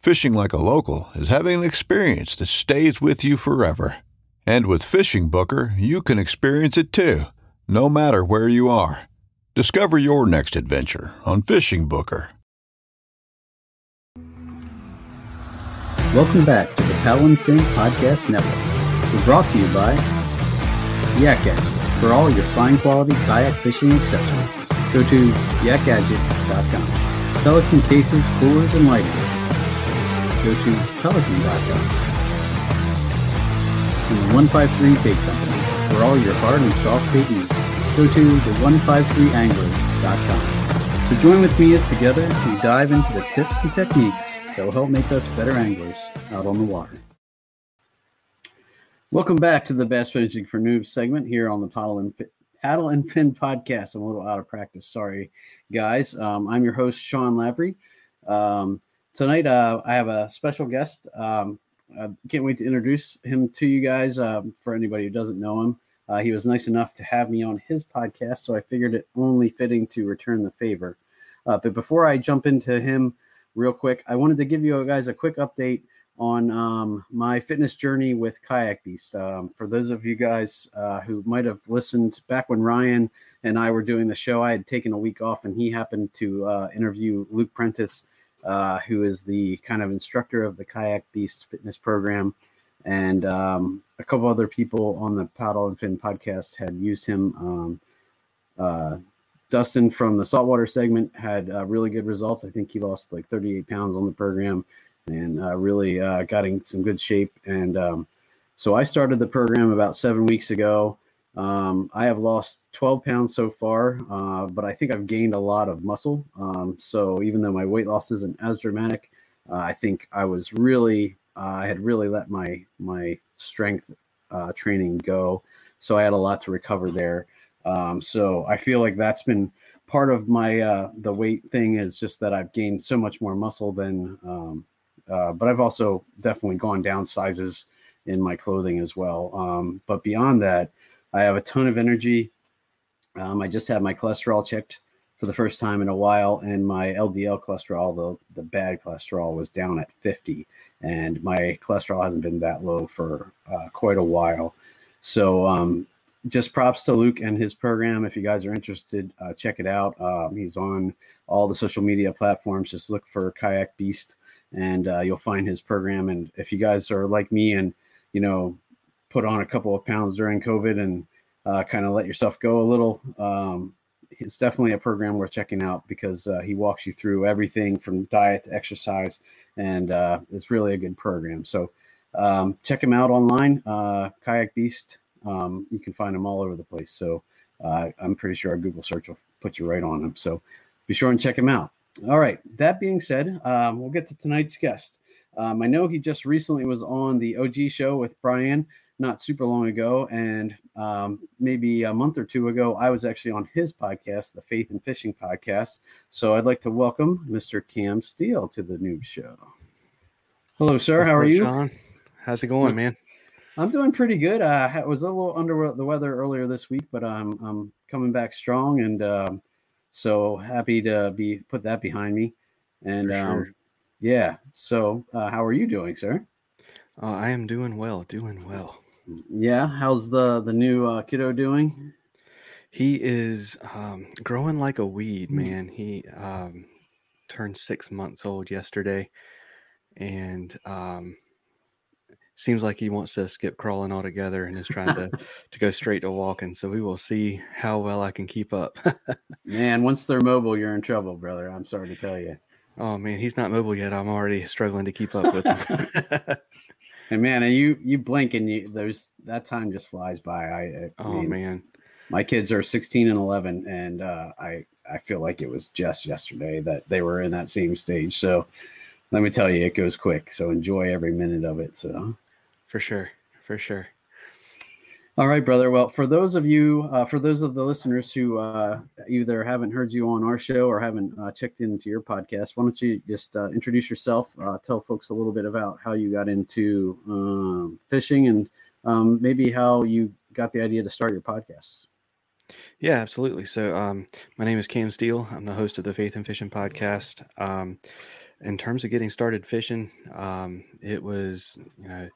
Fishing like a local is having an experience that stays with you forever. And with FishingBooker, you can experience it too, no matter where you are. Discover your next adventure on FishingBooker. Welcome back to the and Fin Podcast Network. We're brought to you by Yak Gadget for all your fine quality kayak fishing accessories. Go to yakgadget.com. Pelican cases, coolers, and lighting. Go to pelican.com. And the 153 Bait Company for all your hard and soft bait needs. Go to the 153angler.com. So join with me as together we dive into the tips and techniques that will help make us better anglers out on the water. Welcome back to the Bass Fishing for Noobs segment here on the Paddle and Paddle and Fin podcast. I'm a little out of practice. Sorry, guys. Um, I'm your host, Sean Lavery. Um, tonight, uh, I have a special guest. Um, I can't wait to introduce him to you guys. Um, for anybody who doesn't know him, uh, he was nice enough to have me on his podcast, so I figured it only fitting to return the favor. Uh, but before I jump into him, real quick, I wanted to give you guys a quick update on um, my fitness journey with Kayak Beast. Um, for those of you guys uh, who might have listened back when Ryan and I were doing the show, I had taken a week off and he happened to uh, interview Luke Prentice, uh, who is the kind of instructor of the Kayak Beast fitness program. And um, a couple other people on the Paddle and Fin podcast had used him. Um, uh, Dustin from the saltwater segment had uh, really good results. I think he lost like 38 pounds on the program and uh, really uh, got in some good shape. And um, so I started the program about seven weeks ago. Um, I have lost 12 pounds so far, uh, but I think I've gained a lot of muscle. Um, so even though my weight loss isn't as dramatic, uh, I think I was really, uh, I had really let my my strength uh, training go. So I had a lot to recover there. Um, so I feel like that's been part of my uh, the weight thing is just that I've gained so much more muscle than um, uh, but I've also definitely gone down sizes in my clothing as well. Um, but beyond that, I have a ton of energy. Um, I just had my cholesterol checked for the first time in a while, and my LDL cholesterol, the, the bad cholesterol, was down at 50. And my cholesterol hasn't been that low for uh, quite a while. So, um, just props to Luke and his program. If you guys are interested, uh, check it out. Um, he's on all the social media platforms. Just look for Kayak Beast and uh, you'll find his program. And if you guys are like me and you know put on a couple of pounds during COVID and uh, kind of let yourself go a little, um, it's definitely a program worth checking out because uh, he walks you through everything from diet to exercise, and uh, it's really a good program. So um, check him out online, uh, Kayak Beast. Um, you can find him all over the place. So uh, I'm pretty sure a Google search will put you right on him. So be sure and check him out. All right. That being said, um, we'll get to tonight's guest. Um, I know he just recently was on the OG show with Brian not super long ago, and um, maybe a month or two ago, I was actually on his podcast, the Faith and Fishing podcast. So I'd like to welcome Mr. Cam Steele to the new show. Hello, sir. What's How are you? Sean? How's it going, man? I'm doing pretty good. I was a little under the weather earlier this week, but I'm I'm coming back strong, and um, so happy to be put that behind me. And For um, yeah, so uh, how are you doing, sir? Uh, I am doing well, doing well. Yeah, how's the the new uh, kiddo doing? He is um, growing like a weed, Mm. man. He um, turned six months old yesterday, and um, seems like he wants to skip crawling altogether and is trying to to go straight to walking. So we will see how well I can keep up. Man, once they're mobile, you're in trouble, brother. I'm sorry to tell you. oh man, he's not mobile yet. I'm already struggling to keep up with him. And man, and you you blink and you there's that time just flies by. I, I oh mean, man. my kids are 16 and 11 and uh, i i feel like it was just yesterday that they were in that same stage so let me tell you it goes quick so enjoy every minute of it so For sure. For sure. All right brother well for those of you uh, for those of the listeners who uh, either haven't heard you on our show or haven't uh, checked into your podcast why don't you just uh, introduce yourself uh, tell folks a little bit about how you got into um, fishing and um, maybe how you got the idea to start your podcast Yeah, absolutely. So, um, my name is Cam Steele. I'm the host of the Faith and Fishing podcast. Um, in terms of getting started fishing, um, it was, you know,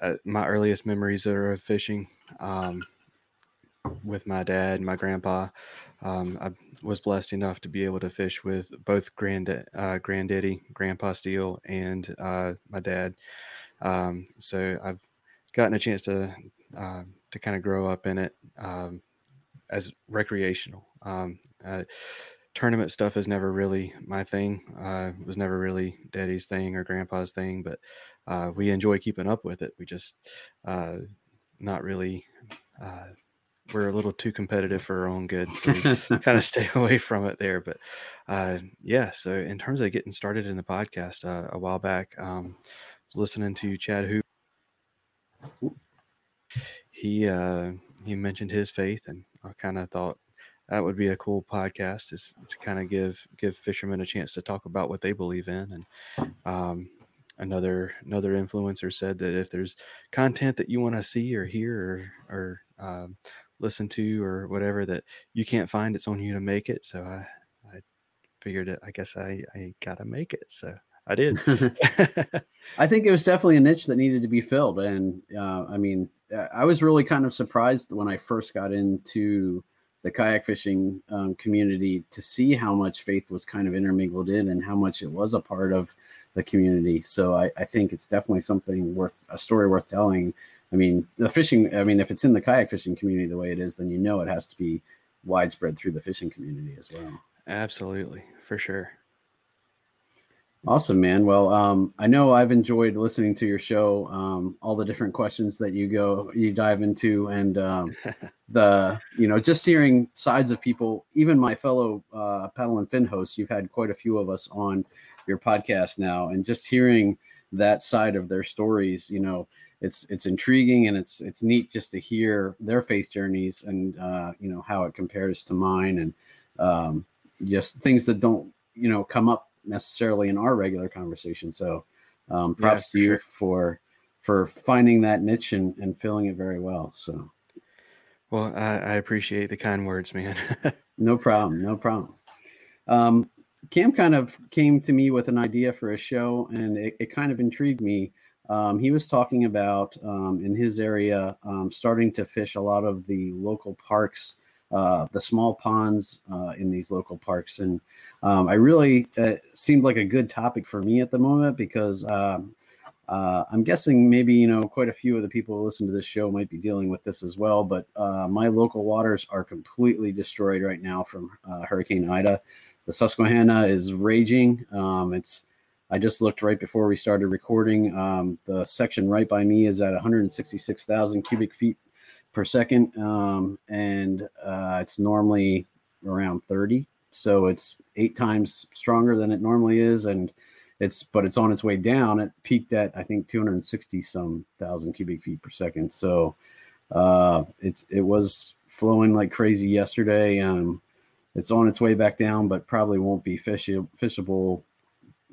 uh, my earliest memories are of fishing um, with my dad and my grandpa. Um, I was blessed enough to be able to fish with both grand, uh, granddaddy, Grandpa Steele, and uh, my dad. Um, so I've gotten a chance to uh, to kind of grow up in it. Um, as recreational. Um, uh, tournament stuff is never really my thing. Uh, it was never really daddy's thing or grandpa's thing, but uh, we enjoy keeping up with it. We just uh, not really. Uh, we're a little too competitive for our own good, so we kind of stay away from it there. But uh, yeah, so in terms of getting started in the podcast, uh, a while back, um, listening to Chad Hoover. He uh, he mentioned his faith, and I kind of thought that would be a cool podcast is to kind of give give fishermen a chance to talk about what they believe in. And um, another another influencer said that if there's content that you want to see or hear or or um, listen to or whatever that you can't find it's on you to make it. So i i figured it i guess i i gotta make it. So i did. I think it was definitely a niche that needed to be filled. And uh, I mean, I was really kind of surprised when I first got into the kayak fishing um, community to see how much faith was kind of intermingled in and how much it was a part of the community. So I, I think it's definitely something worth a story worth telling. I mean, the fishing, I mean, if it's in the kayak fishing community the way it is, then you know it has to be widespread through the fishing community as well. absolutely for sure Awesome, man. Well, um, I know I've enjoyed listening to your show, um, all the different questions that you go, you dive into, and um, the, you know, just hearing sides of people, even my fellow uh, paddle and fin hosts. You've had quite a few of us on your podcast now, and just hearing that side of their stories, you know, it's it's intriguing and it's it's neat just to hear their face journeys and uh, you know how it compares to mine and um, just things that don't you know come up necessarily in our regular conversation. So um, Yeah, props for to you sure. for for finding that niche and, and filling it very well. So well i, I appreciate the kind words man no problem, no problem. Um, Cam kind of came to me with an idea for a show, and it, it kind of intrigued me. Um, he was talking about um, in his area um, starting to fish a lot of the local parks, uh, the small ponds uh, in these local parks, and um, I really uh, seemed like a good topic for me at the moment because um, uh, I'm guessing maybe you know quite a few of the people who listen to this show might be dealing with this as well. But uh, my local waters are completely destroyed right now from uh, Hurricane Ida. The Susquehanna is raging. Um, it's I just looked right before we started recording. Um, the section right by me is at 166,000 cubic feet per second, um, and uh, it's normally around 30. So it's eight times stronger than it normally is, and it's but it's on its way down. It peaked at I think 260 some thousand cubic feet per second. So uh, it's it was flowing like crazy yesterday. Um, it's on its way back down, but probably won't be fish- fishable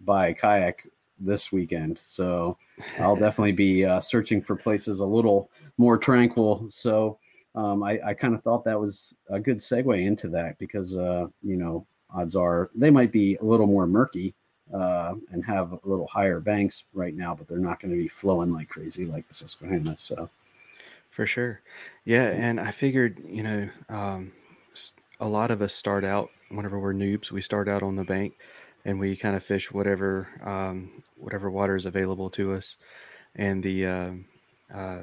by kayak this weekend. So I'll definitely be uh, searching for places a little more tranquil. So um, I, I kind of thought that was a good segue into that because, uh, you know, odds are they might be a little more murky uh, and have a little higher banks right now, but they're not going to be flowing like crazy like the Susquehanna. So for sure. Yeah. And I figured, you know, um, a lot of us start out whenever we're noobs, we start out on the bank and we kind of fish whatever um, whatever water is available to us. And the uh, uh,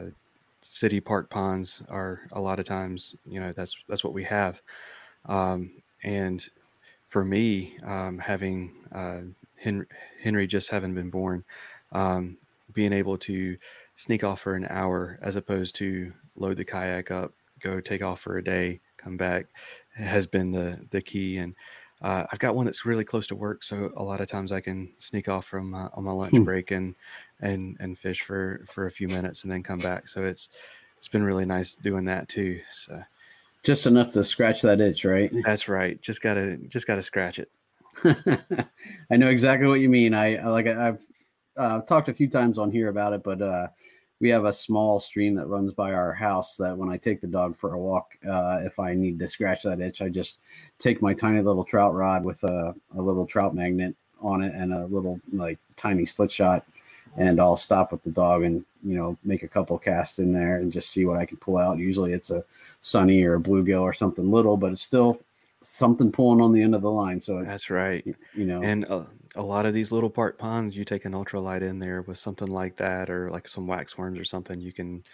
city park ponds are a lot of times, you know, that's that's what we have. Um, and for me, um, having uh, Henry, Henry, just having been born, um, being able to sneak off for an hour as opposed to load the kayak up, go take off for a day, come back, has been the the key. And uh, I've got one that's really close to work, so a lot of times I can sneak off from uh, on my lunch hmm. break and and and fish for for a few minutes and then come back. So it's it's been really nice doing that too. So just enough to scratch that itch, right? That's right. Just gotta just gotta scratch it. I know exactly what you mean. I, I like I've uh, talked a few times on here about it, but uh, we have a small stream that runs by our house that when I take the dog for a walk, uh, if I need to scratch that itch, I just take my tiny little trout rod with a, a little trout magnet on it and a little like tiny split shot and I'll stop with the dog and you know make a couple casts in there and just see what I can pull out. Usually it's a sunny or a bluegill or something little, but it's still something pulling on the end of the line. So that's right. You know, and a, a lot of these little park ponds, you take an ultralight in there with something like that, or like some wax worms or something. You can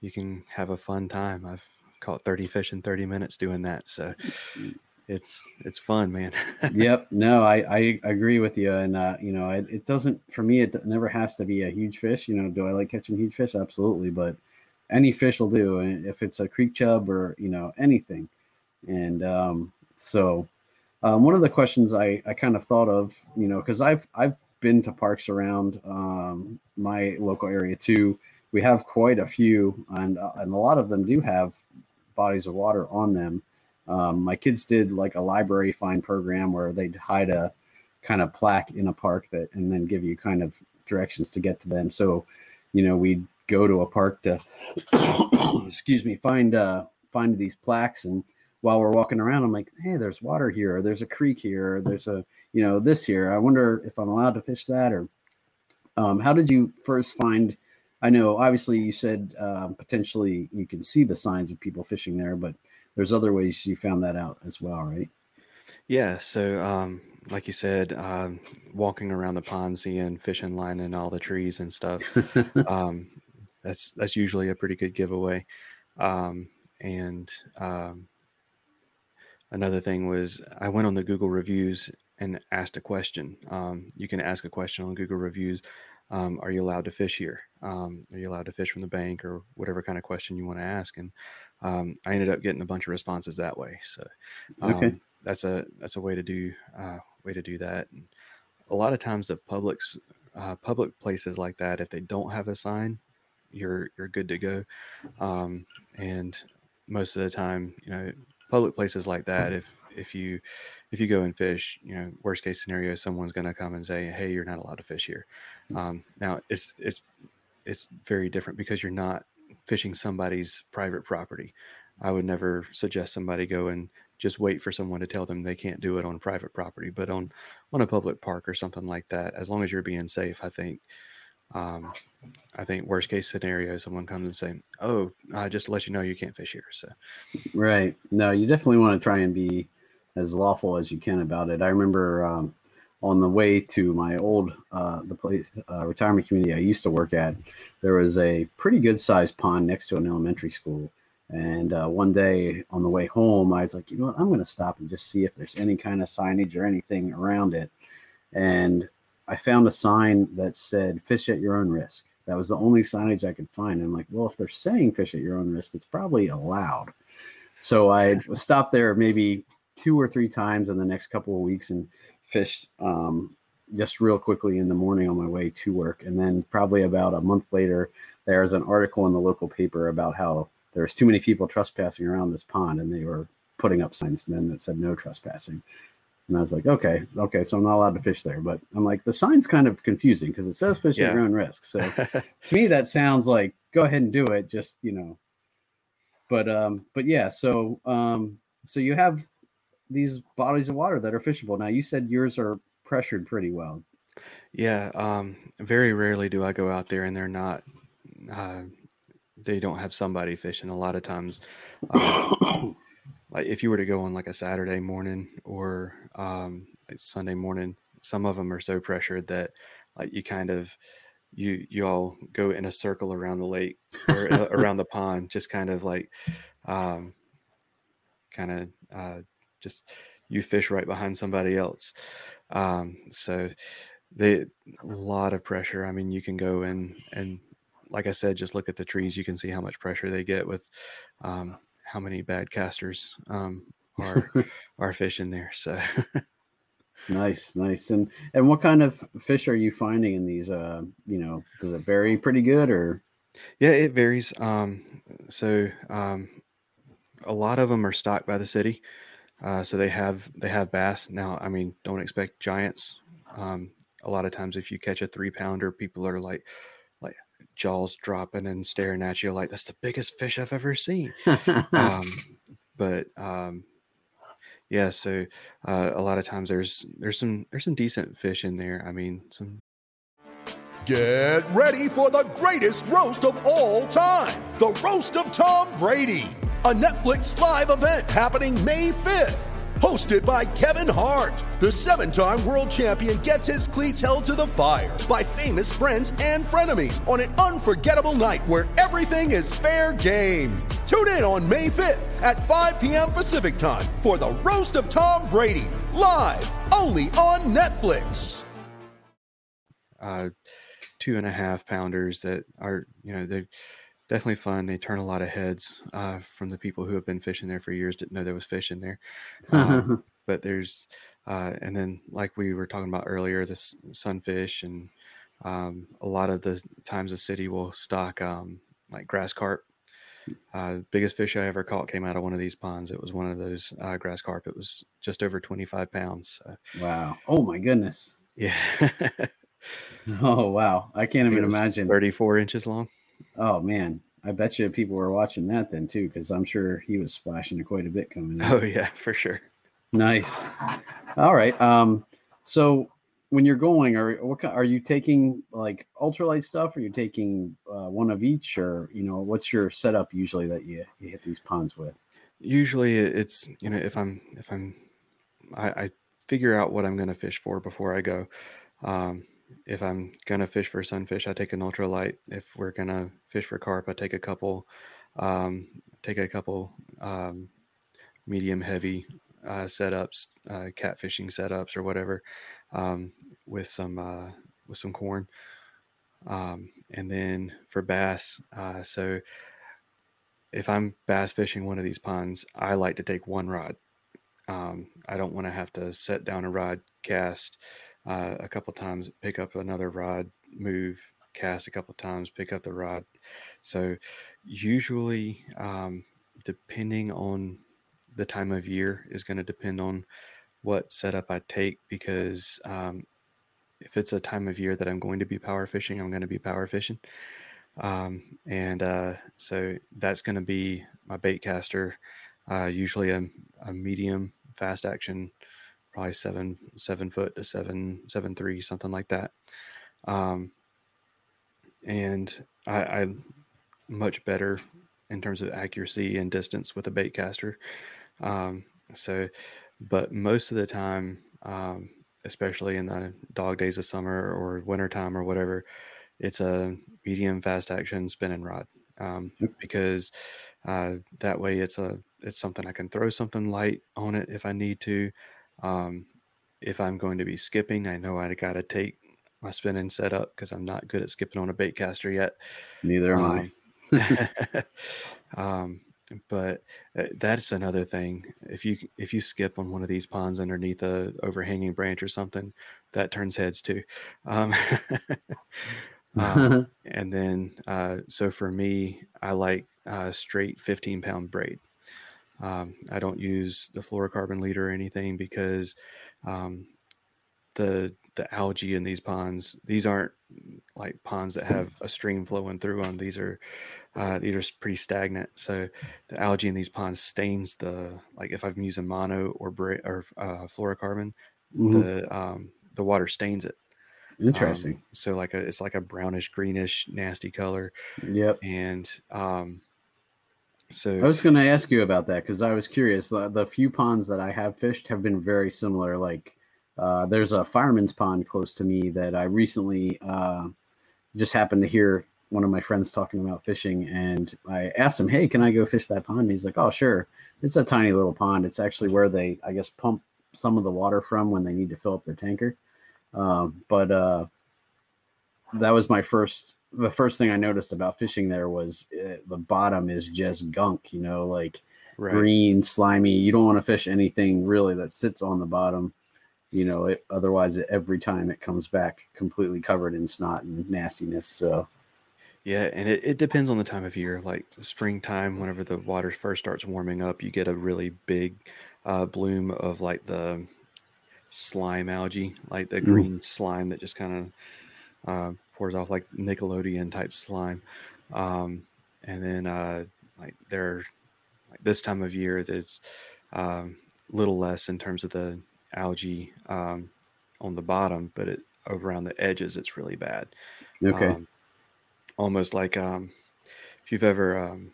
you can have a fun time. I've caught 30 fish in 30 minutes doing that. So it's it's fun, man. yep. No, I I agree with you, and uh, you know, it, it doesn't for me. It never has to be a huge fish. You know, do I like catching huge fish? Absolutely, but any fish will do. And if it's a creek chub or you know anything, and um, so um, one of the questions I I kind of thought of, you know, because I've I've been to parks around um, my local area too. We have quite a few, and uh, and a lot of them do have bodies of water on them um, my kids did like a library find program where they'd hide a kind of plaque in a park that and then give you kind of directions to get to them. So, you know, we'd go to a park to excuse me, find uh find these plaques and while we're walking around, I'm like, hey, there's water here, or there's a creek here, or there's a, you know, this here. I wonder if I'm allowed to fish that, or um, how did you first find? I know, obviously, you said uh, potentially you can see the signs of people fishing there, but there's other ways you found that out as well, right? Yeah. So, um, like you said, um, walking around the pond, seeing fishing line and all the trees and stuff. um, that's that's usually a pretty good giveaway. Um, and um, another thing was I went on the Google reviews and asked a question. Um, you can ask a question on Google reviews. Um, are you allowed to fish here? Um, are you allowed to fish from the bank or whatever kind of question you want to ask? And um, I ended up getting a bunch of responses that way. So okay. Um, that's a that's a way to do uh, way to do that. And a lot of times the public's uh, public places like that, if they don't have a sign, you're you're good to go. Um, and most of the time, you know, public places like that, if if you if you go and fish, you know, worst case scenario, someone's going to come and say, "Hey, you're not allowed to fish here." Um, now, it's it's it's very different because you're not fishing somebody's private property. I would never suggest somebody go and just wait for someone to tell them they can't do it on private property, but on on a public park or something like that. As long as you're being safe, I think. Um, I think worst case scenario, someone comes and say, "Oh, I just let you know you can't fish here." So, right? No, you definitely want to try and be as lawful as you can about it. I remember um, on the way to my old uh, the place uh, retirement community I used to work at, there was a pretty good sized pond next to an elementary school. And uh, one day on the way home, I was like, you know what, I'm going to stop and just see if there's any kind of signage or anything around it. And I found a sign that said "fish at your own risk." That was the only signage I could find. And I'm like, well, if they're saying "fish at your own risk," it's probably allowed. So I stopped there maybe two or three times in the next couple of weeks and fished um, just real quickly in the morning on my way to work. And then probably about a month later, there's an article in the local paper about how there's too many people trespassing around this pond, and they were putting up signs then that said no trespassing. And I was like, okay, okay, so I'm not allowed to fish there. But I'm like, the sign's kind of confusing because it says fish Yeah. at your own risk. So to me, that sounds like go ahead and do it. Just you know, but um, but yeah. So um, so you have these bodies of water that are fishable. Now you said yours are pressured pretty well. Yeah, um, very rarely do I go out there and they're not, uh, they don't have somebody fishing. A lot of times, um, like if you were to go on like a Saturday morning or um, like Sunday morning, some of them are so pressured that like you kind of you you all go in a circle around the lake or uh, around the pond, just kind of like um, kind of uh, just you fish right behind somebody else. Um, so they a lot of pressure. I mean, you can go in and like I said, just look at the trees. You can see how much pressure they get with um, how many bad casters um, are are fishing there. So Nice, nice. And and what kind of fish are you finding in these? Uh, you know, does it vary pretty good or? yeah, it varies. Um, so um, a lot of them are stocked by the city, uh, so they have they have bass. Now, I mean, don't expect giants. Um, a lot of times, if you catch a three pounder, people are like like jaws dropping and staring at you like that's the biggest fish I've ever seen. um, but um, yeah, so uh, a lot of times there's there's some there's some decent fish in there. I mean, some Get ready for the greatest roast of all time the Roast of Tom Brady, a Netflix live event happening May 5th. Hosted by Kevin Hart, the seven time world champion gets his cleats held to the fire by famous friends and frenemies on an unforgettable night where everything is fair game. Tune in on May 5th at 5 p.m. Pacific time for the Roast of Tom Brady, live only on Netflix. uh, two and a half pounders that are you know they're definitely fun. They turn a lot of heads uh, from the people who have been fishing there for years. Didn't know there was fish in there. Um, but there's uh, and then like we were talking about earlier, this sunfish and um, a lot of the times the city will stock um, like grass carp. Uh, biggest fish I ever caught came out of one of these ponds. It was one of those uh, grass carp. It was just over 25 pounds. So, wow. Oh my goodness. yeah. Oh wow. I can't even imagine. 34 inches long. Oh man. I bet you people were watching that then too, because I'm sure he was splashing quite a bit coming in. Oh, yeah, for sure. Nice. All right. Um, so when you're going, are what are you taking like ultralight stuff? Or you taking uh, one of each, or you know, what's your setup usually that you, you hit these ponds with? usually it's you know if i'm if i'm i, I figure out what i'm going to fish for before i go um, if i'm to fish for sunfish i take an ultralight if we're to fish for carp i take a couple um, take a couple um, medium heavy uh, setups uh, catfishing setups or whatever um, with some uh, with some corn um, and then for bass uh, so if I'm bass fishing one of these ponds, I like to take one rod. Um, I don't want to have to set down a rod, cast uh, a couple times, pick up another rod, move, cast a couple times, pick up the rod. So, usually, um, depending on the time of year, is going to depend on what setup I take because um, if it's a time of year that I'm going to be power fishing, I'm going to be power fishing um, and uh, so that's going to be my bait caster uh, usually a, a medium fast action probably seven seven foot to seven seven three something like that. Um, and I, I much better in terms of accuracy and distance with a bait caster. Um, so but most of the time um, especially in the dog days of summer or wintertime or whatever it's a medium fast action spinning rod. Um, because uh, that way it's a it's something I can throw something light on it if I need to. Um, if I'm going to be skipping, I know I got to take my spinning setup because I'm not good at skipping on a bait caster yet. Neither am I. Um, um, but uh, that's another thing. If you if you skip on one of these ponds underneath a overhanging branch or something, that turns heads too. Um, um, and then, uh, so for me, I like uh, straight 15 pound braid. Um, I don't use the fluorocarbon leader or anything because um, the the algae in these ponds these aren't like ponds that have a stream flowing through them. These are uh, these are pretty stagnant. So the algae in these ponds stains the like if I'm using mono or bra- or uh, fluorocarbon, Mhm. the um, the water stains it. Interesting. Um, so like a it's like a brownish greenish nasty color, yep. and um, so I was going to ask you about that because I was curious. The, the few ponds that I have fished have been very similar. Like, uh, there's a fireman's pond close to me that I recently uh, just happened to hear one of my friends talking about fishing, and I asked him, "Hey, can I go fish that pond?" And he's like, "Oh, sure." It's a tiny little pond. It's actually where they, I guess, pump some of the water from when they need to fill up their tanker. Um, but uh, that was my first the first thing I noticed about fishing there was uh, the bottom is just gunk, you know, like right. green, slimy. You don't want to fish anything really that sits on the bottom, you know, it, otherwise it, every time it comes back completely covered in snot and nastiness. So, Yeah, and it, it depends on the time of year. Like springtime, whenever the water first starts warming up, you get a really big uh, bloom of like the slime algae, like the Mm. green slime that just kind of uh, pours off like Nickelodeon type slime. Um, and then uh, like they're like this time of year, there's um, little less in terms of the algae um, on the bottom, but it around the edges, it's really bad okay. um, almost like um, if you've ever um,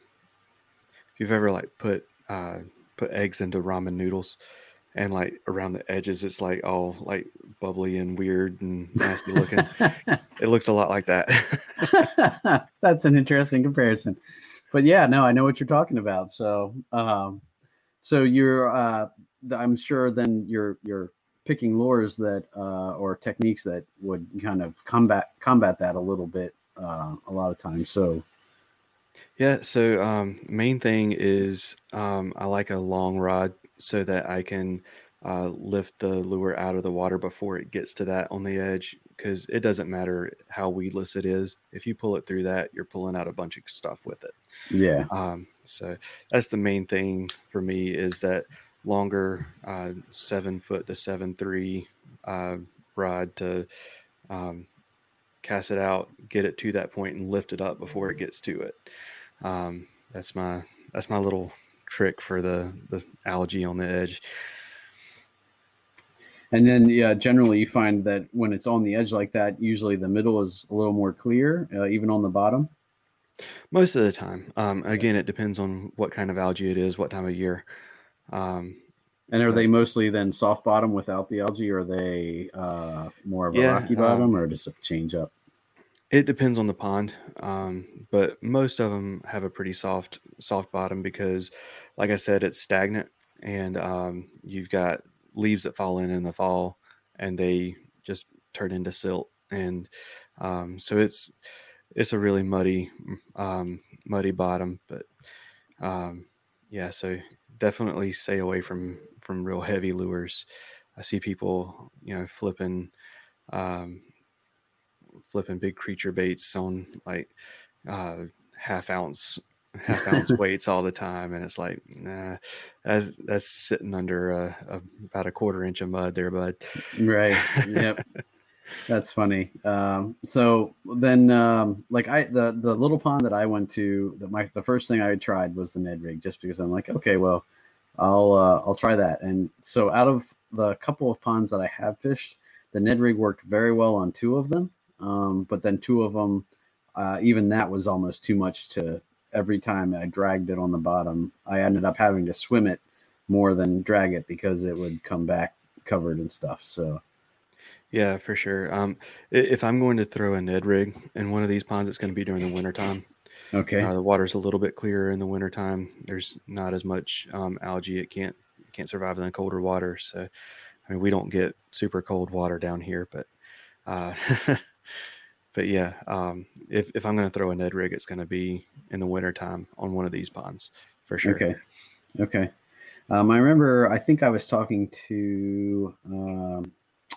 if you've ever like put uh, put eggs into ramen noodles and like around the edges it's like all like bubbly and weird and nasty looking it looks a lot like that That's an interesting comparison. But yeah, no, I know what you're talking about. So, um, so you're, uh, I'm sure then you're you're picking lures that uh, or techniques that would kind of combat combat that a little bit uh, a lot of times. So, yeah so um, main thing is um, i like a long rod so that i can uh, lift the lure out of the water before it gets to that on the edge because it doesn't matter how weedless it is if you pull it through that you're pulling out a bunch of stuff with it yeah, Um, so that's the main thing for me is that longer uh, seven foot to seven three uh, rod to um, cast it out, get it to that point, and lift it up before it gets to it. Um, that's my that's my little trick for the the algae on the edge. and then yeah, generally you find that when it's on the edge like that, usually the middle is a little more clear, uh, even on the bottom. Most of the time, um, again, it depends on what kind of algae it is, what time of year. Um, And are they mostly then soft bottom without the algae, or are they uh, more of a Yeah, rocky bottom, um, or does it change up? It depends on the pond, um, but most of them have a pretty soft soft bottom because, like I said, it's stagnant, and um, you've got leaves that fall in in the fall, and they just turn into silt, and um, so it's it's a really muddy um, muddy bottom. But um, yeah, so definitely stay away from from real heavy lures. I see people, you know, flipping. Um, flipping big creature baits on like uh half ounce half ounce weights all the time and it's like nah that's that's sitting under a, a about a quarter inch of mud there bud Right. Yep. That's funny. Um, so then, um, like I, the the little pond that I went to, that my the first thing I tried was the Ned rig, just because I'm like, okay, well, I'll uh, I'll try that. And so out of the couple of ponds that I have fished, the Ned rig worked very well on two of them. Um, but then two of them, uh, even that was almost too much to. Every time I dragged it on the bottom, I ended up having to swim it more than drag it because it would come back covered and stuff. So. yeah for sure um if i'm going to throw a ned rig in one of these ponds it's going to be during the wintertime Okay. uh, the water's a little bit clearer in the wintertime there's not as much um, algae it can't it can't survive in the colder water so i mean we don't get super cold water down here but uh but yeah um if, if i'm going to throw a ned rig it's going to be in the wintertime on one of these ponds for sure Okay. Okay. Um, I remember, I think I was talking to um,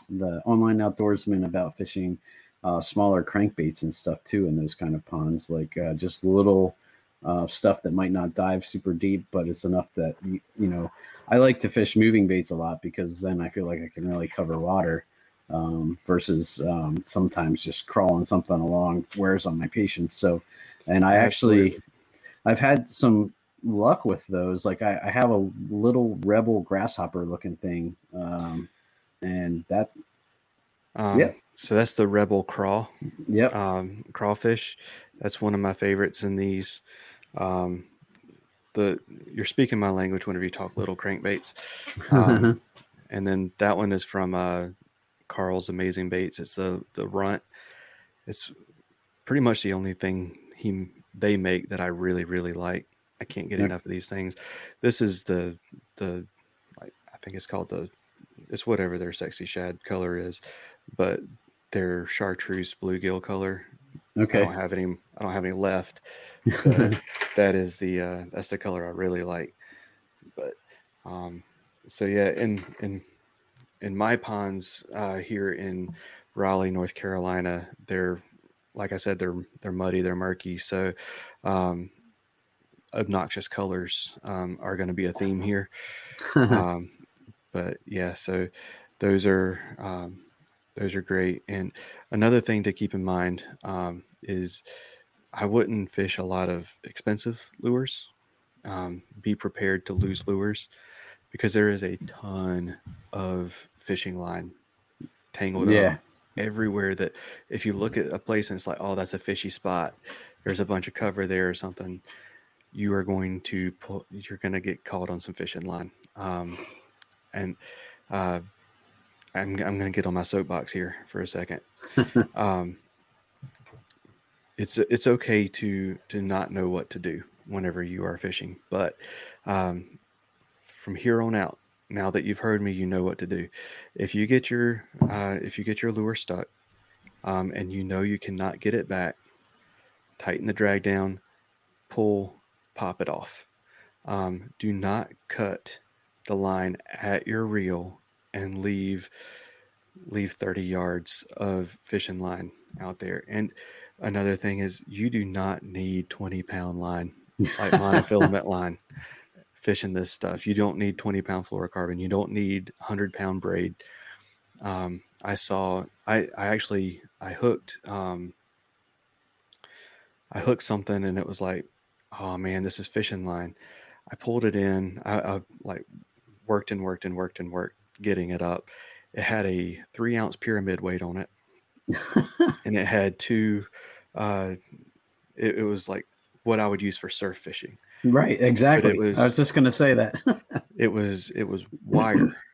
the online outdoorsman about fishing uh, smaller crankbaits and stuff too in those kind of ponds, like uh, just little uh, stuff that might not dive super deep, but it's enough that you, you know. I like to fish moving baits a lot because then I feel like I can really cover water um, versus um, sometimes just crawling something along wears on my patience. So, and I actually, I've had some luck with those. Like I, I have a little rebel grasshopper looking thing, um, and that. Um, yeah. So that's the rebel craw. Yep. Um, crawfish. That's one of my favorites in these. Um, the you're speaking my language whenever you talk little crankbaits. Um, and then that one is from uh, Carl's Amazing Baits. It's the the runt. It's pretty much the only thing he they make that I really really like. I can't get enough of these things. This is the the like I think it's called the it's whatever their sexy shad color is, but their chartreuse bluegill color. Okay. I don't have any I don't have any left. That is the uh that's the color I really like. But um so yeah, in in in my ponds uh here in Raleigh, North Carolina, they're like I said, they're they're muddy, they're murky. So um obnoxious colors um, are going to be a theme here. um, but yeah, so those are um, those are great. And another thing to keep in mind um, is I wouldn't fish a lot of expensive lures. Um, be prepared to lose lures because there is a ton of fishing line tangled yeah. up everywhere that if you look at a place and it's like, oh, that's a fishy spot, there's a bunch of cover there or something you are going to pull, you're going to get caught on some fishing line. Um, and uh, I'm, I'm going to get on my soapbox here for a second. um, it's it's okay to to not know what to do whenever you are fishing, but um, from here on out, now that you've heard me, you know what to do. If you get your uh, if you get your lure stuck, um, and you know you cannot get it back, tighten the drag down, pull pop it off. Um, do not cut the line at your reel and leave leave 30 yards of fishing line out there. And another thing is you do not need 20 pound line, like monofilament line, fishing this stuff. You don't need 20 pound fluorocarbon. You don't need 100 pound braid. Um, I saw, I, I actually, I hooked, um, I hooked something and it was like oh man, this is fishing line. I pulled it in. I, I like worked and worked and worked and worked getting it up. It had a three ounce pyramid weight on it, and it had two. Uh, it, it, was like what I would use for surf fishing. Right, exactly. Was, I was just going to say that. it was it was wire.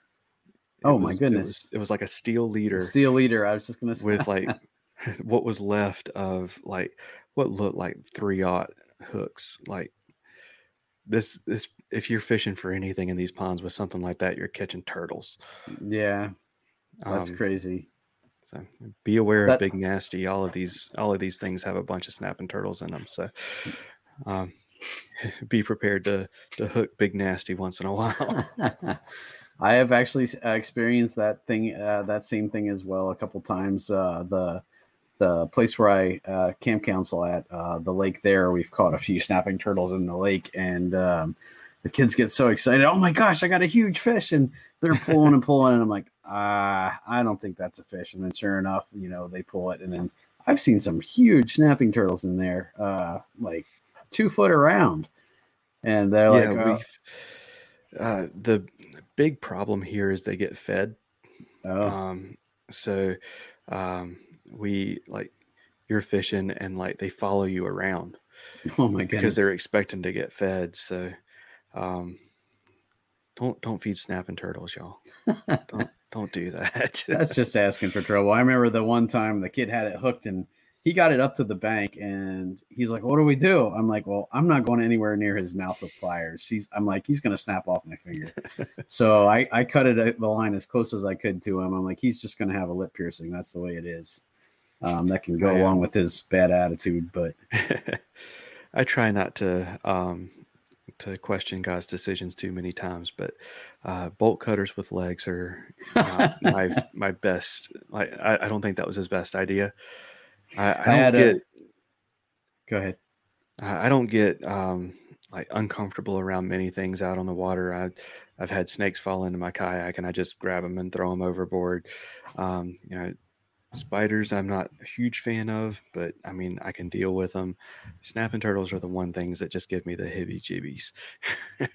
It oh my goodness! It was, it was, like a steel leader. Steel leader. I was just going to say with like what was left of like what looked like three aught hooks. Like this, this if you're fishing for anything in these ponds with something like that, you're catching turtles. Yeah, that's um, crazy. So be aware that, of big nasty. All of these, all of these things have a bunch of snapping turtles in them. So um, be prepared to to hook big nasty once in a while. I have actually uh, experienced that thing, uh, that same thing as well, a couple times. Uh, the the place where I uh, camp council at uh, the lake there, we've caught a few snapping turtles in the lake, and um, the kids get so excited. Oh my gosh, I got a huge fish! And they're pulling and pulling, and I'm like, ah, I don't think that's a fish. And then sure enough, you know, they pull it, and then I've seen some huge snapping turtles in there, uh, like two foot around, and they're yeah, like, oh. uh, the big problem here is they get fed. Oh. Um, so um, we like you're fishing and like they follow you around. Oh my goodness. Because they're expecting to get fed. So um don't don't feed snapping turtles, y'all. don't don't do that. That's just asking for trouble. I remember the one time the kid had it hooked and he got it up to the bank and he's like, What do we do? I'm like, Well, I'm not going anywhere near his mouth with pliers. He's I'm like, he's gonna snap off my finger. so I, I cut it uh, the line as close as I could to him. I'm like, he's just gonna have a lip piercing. That's the way it is um, that can go oh, along with his bad attitude. But I try not to um, to question God's decisions too many times. But uh, bolt cutters with legs are my my best. I, I don't think that was his best idea. I, I, I had get. A, go ahead. I don't get um, like uncomfortable around many things out on the water. I, I've had snakes fall into my kayak and I just grab them and throw them overboard. Um, you know, spiders I'm not a huge fan of, but I mean I can deal with them. Snapping turtles are the one things that just give me the hibby jibbies.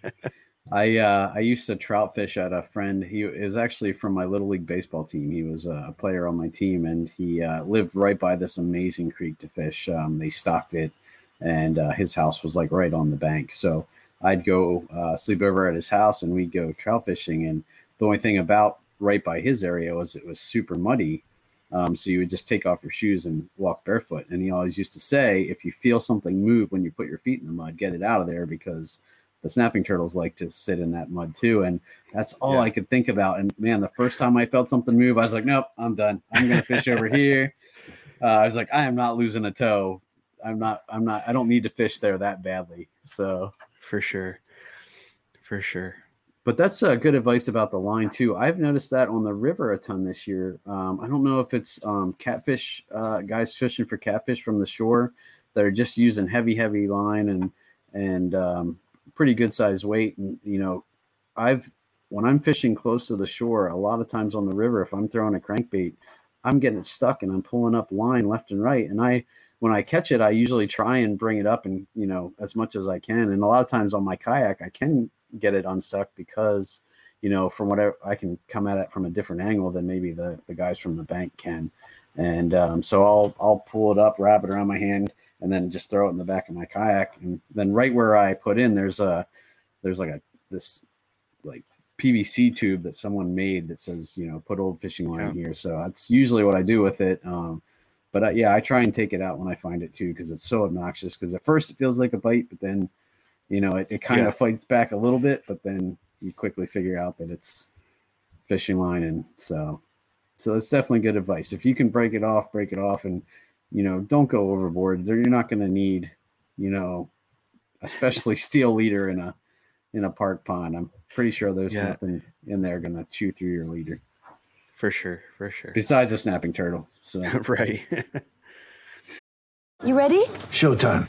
I uh, I used to trout fish at a friend. He is actually from my little league baseball team. He was a player on my team, and he uh, lived right by this amazing creek to fish. Um, they stocked it, and uh, his house was like right on the bank. So I'd go uh, sleep over at his house, and we'd go trout fishing. And the only thing about right by his area was it was super muddy. Um, so you would just take off your shoes and walk barefoot. And he always used to say, if you feel something move when you put your feet in the mud, get it out of there because the snapping turtles like to sit in that mud too. And that's all yeah. I could think about. And man, the first time I felt something move, I was like, nope, I'm done. I'm going to fish over here. Uh, I was like, I am not losing a toe. I'm not, I'm not, I don't need to fish there that badly. So for sure. For sure. But that's uh, good advice about the line too. I've noticed that on the river a ton this year. Um, I don't know if it's um, catfish uh, guys fishing for catfish from the shore that are just using heavy, heavy line and and um, pretty good size weight. And you know, I've when I'm fishing close to the shore, a lot of times on the river, if I'm throwing a crankbait, I'm getting it stuck and I'm pulling up line left and right. And I when I catch it, I usually try and bring it up and you know as much as I can. And a lot of times on my kayak, I can get it unstuck because you know from whatever I can come at it from a different angle than maybe the the guys from the bank can. And um, so I'll I'll pull it up, wrap it around my hand, and then just throw it in the back of my kayak. And then right where I put in, there's a there's like a this like PVC tube that someone made that says you know put old fishing line yeah. here. So that's usually what I do with it. Um, but uh, yeah, I try and take it out when I find it too because it's so obnoxious. Because at first it feels like a bite, but then you know, it, it kind yeah. of fights back a little bit, but then you quickly figure out that it's fishing line. And so, so it's definitely good advice. If you can break it off, break it off and, you know, don't go overboard. You're not going to need, you know, especially steel leader in a, in a park pond. I'm pretty sure there's yeah. something in there going to chew through your leader. For sure. For sure. Besides a snapping turtle. So, right. you ready? Showtime.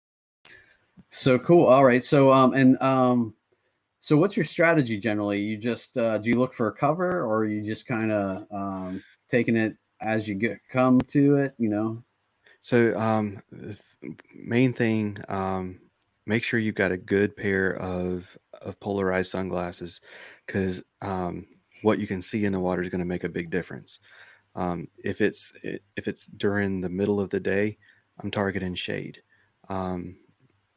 So cool. All right. So um and um so what's your strategy generally? You just uh do you look for a cover or you just kind of um taking it as you get come to it, you know? So um main thing um make sure you've got a good pair of of polarized sunglasses cuz um what you can see in the water is going to make a big difference. Um, if it's if it's during the middle of the day, I'm targeting shade. Um,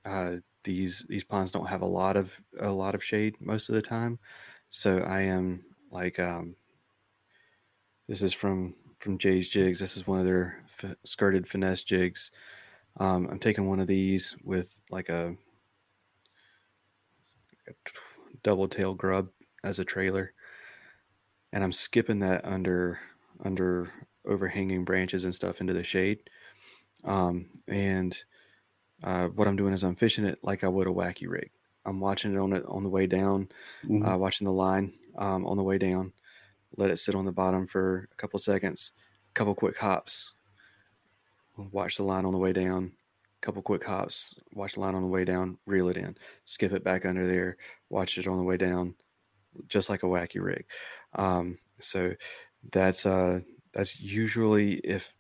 uh, these these ponds don't have a lot of a lot of shade most of the time, so I am like um, this is from from Jay's jigs. This is one of their f- skirted finesse jigs. Um, I'm taking one of these with like a, a double tail grub as a trailer, and I'm skipping that under under overhanging branches and stuff into the shade. Um, and uh, what I'm doing is I'm fishing it like I would a wacky rig. I'm watching it on it on the way down, mm-hmm. uh, watching the line um, on the way down. Let it sit on the bottom for a couple seconds, a couple quick hops. Watch the line on the way down, couple quick hops. Watch the line on the way down. Reel it in. Skip it back under there. Watch it on the way down, just like a wacky rig. Um, so that's uh, that's usually if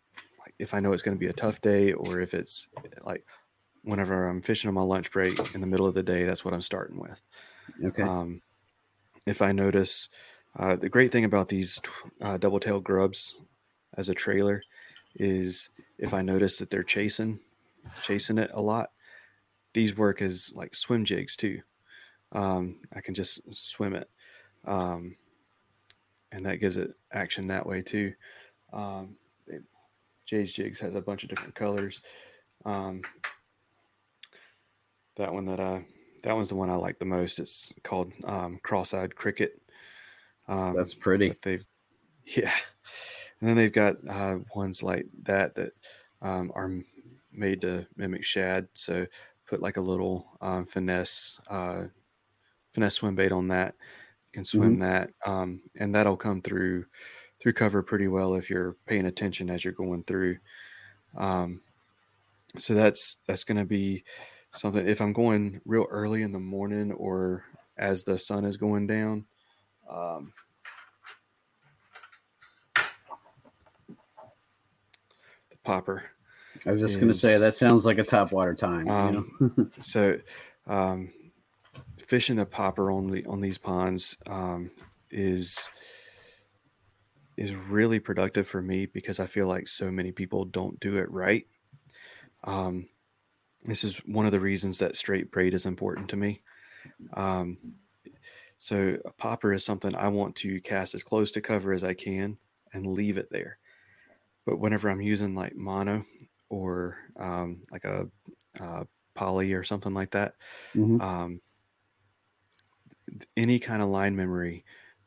if I know it's going to be a tough day or if it's like whenever I'm fishing on my lunch break in the middle of the day, that's what I'm starting with. Okay. Um, if I notice, uh, the great thing about these uh, double tail grubs as a trailer is if I notice that they're chasing, chasing it a lot, these work as like swim jigs too. Um, I can just swim it. Um, and that gives it action that way too. Um, it, Jay's Jigs has a bunch of different colors. Um, that one that I that one's the one I like the most. It's called um, cross-eyed cricket. Um, That's pretty. They've yeah, and then they've got uh, ones like that that um, are made to mimic shad. So put like a little um, finesse uh, finesse swim bait on that. You can swim that, um, and that'll come through through cover pretty well if you're paying attention as you're going through. Um, so that's that's going to be something. If I'm going real early in the morning or as the sun is going down, um, the popper. I was just going to say that sounds like a top water time. Um, you know? So, um, fishing the popper on the on these ponds um, is is really productive for me because I feel like so many people don't do it right. Um, this is one of the reasons that straight braid is important to me. Um, so a popper is something I want to cast as close to cover as I can and leave it there. But whenever I'm using like mono or um, like a uh, poly or something like that, Mhm. um, any kind of line memory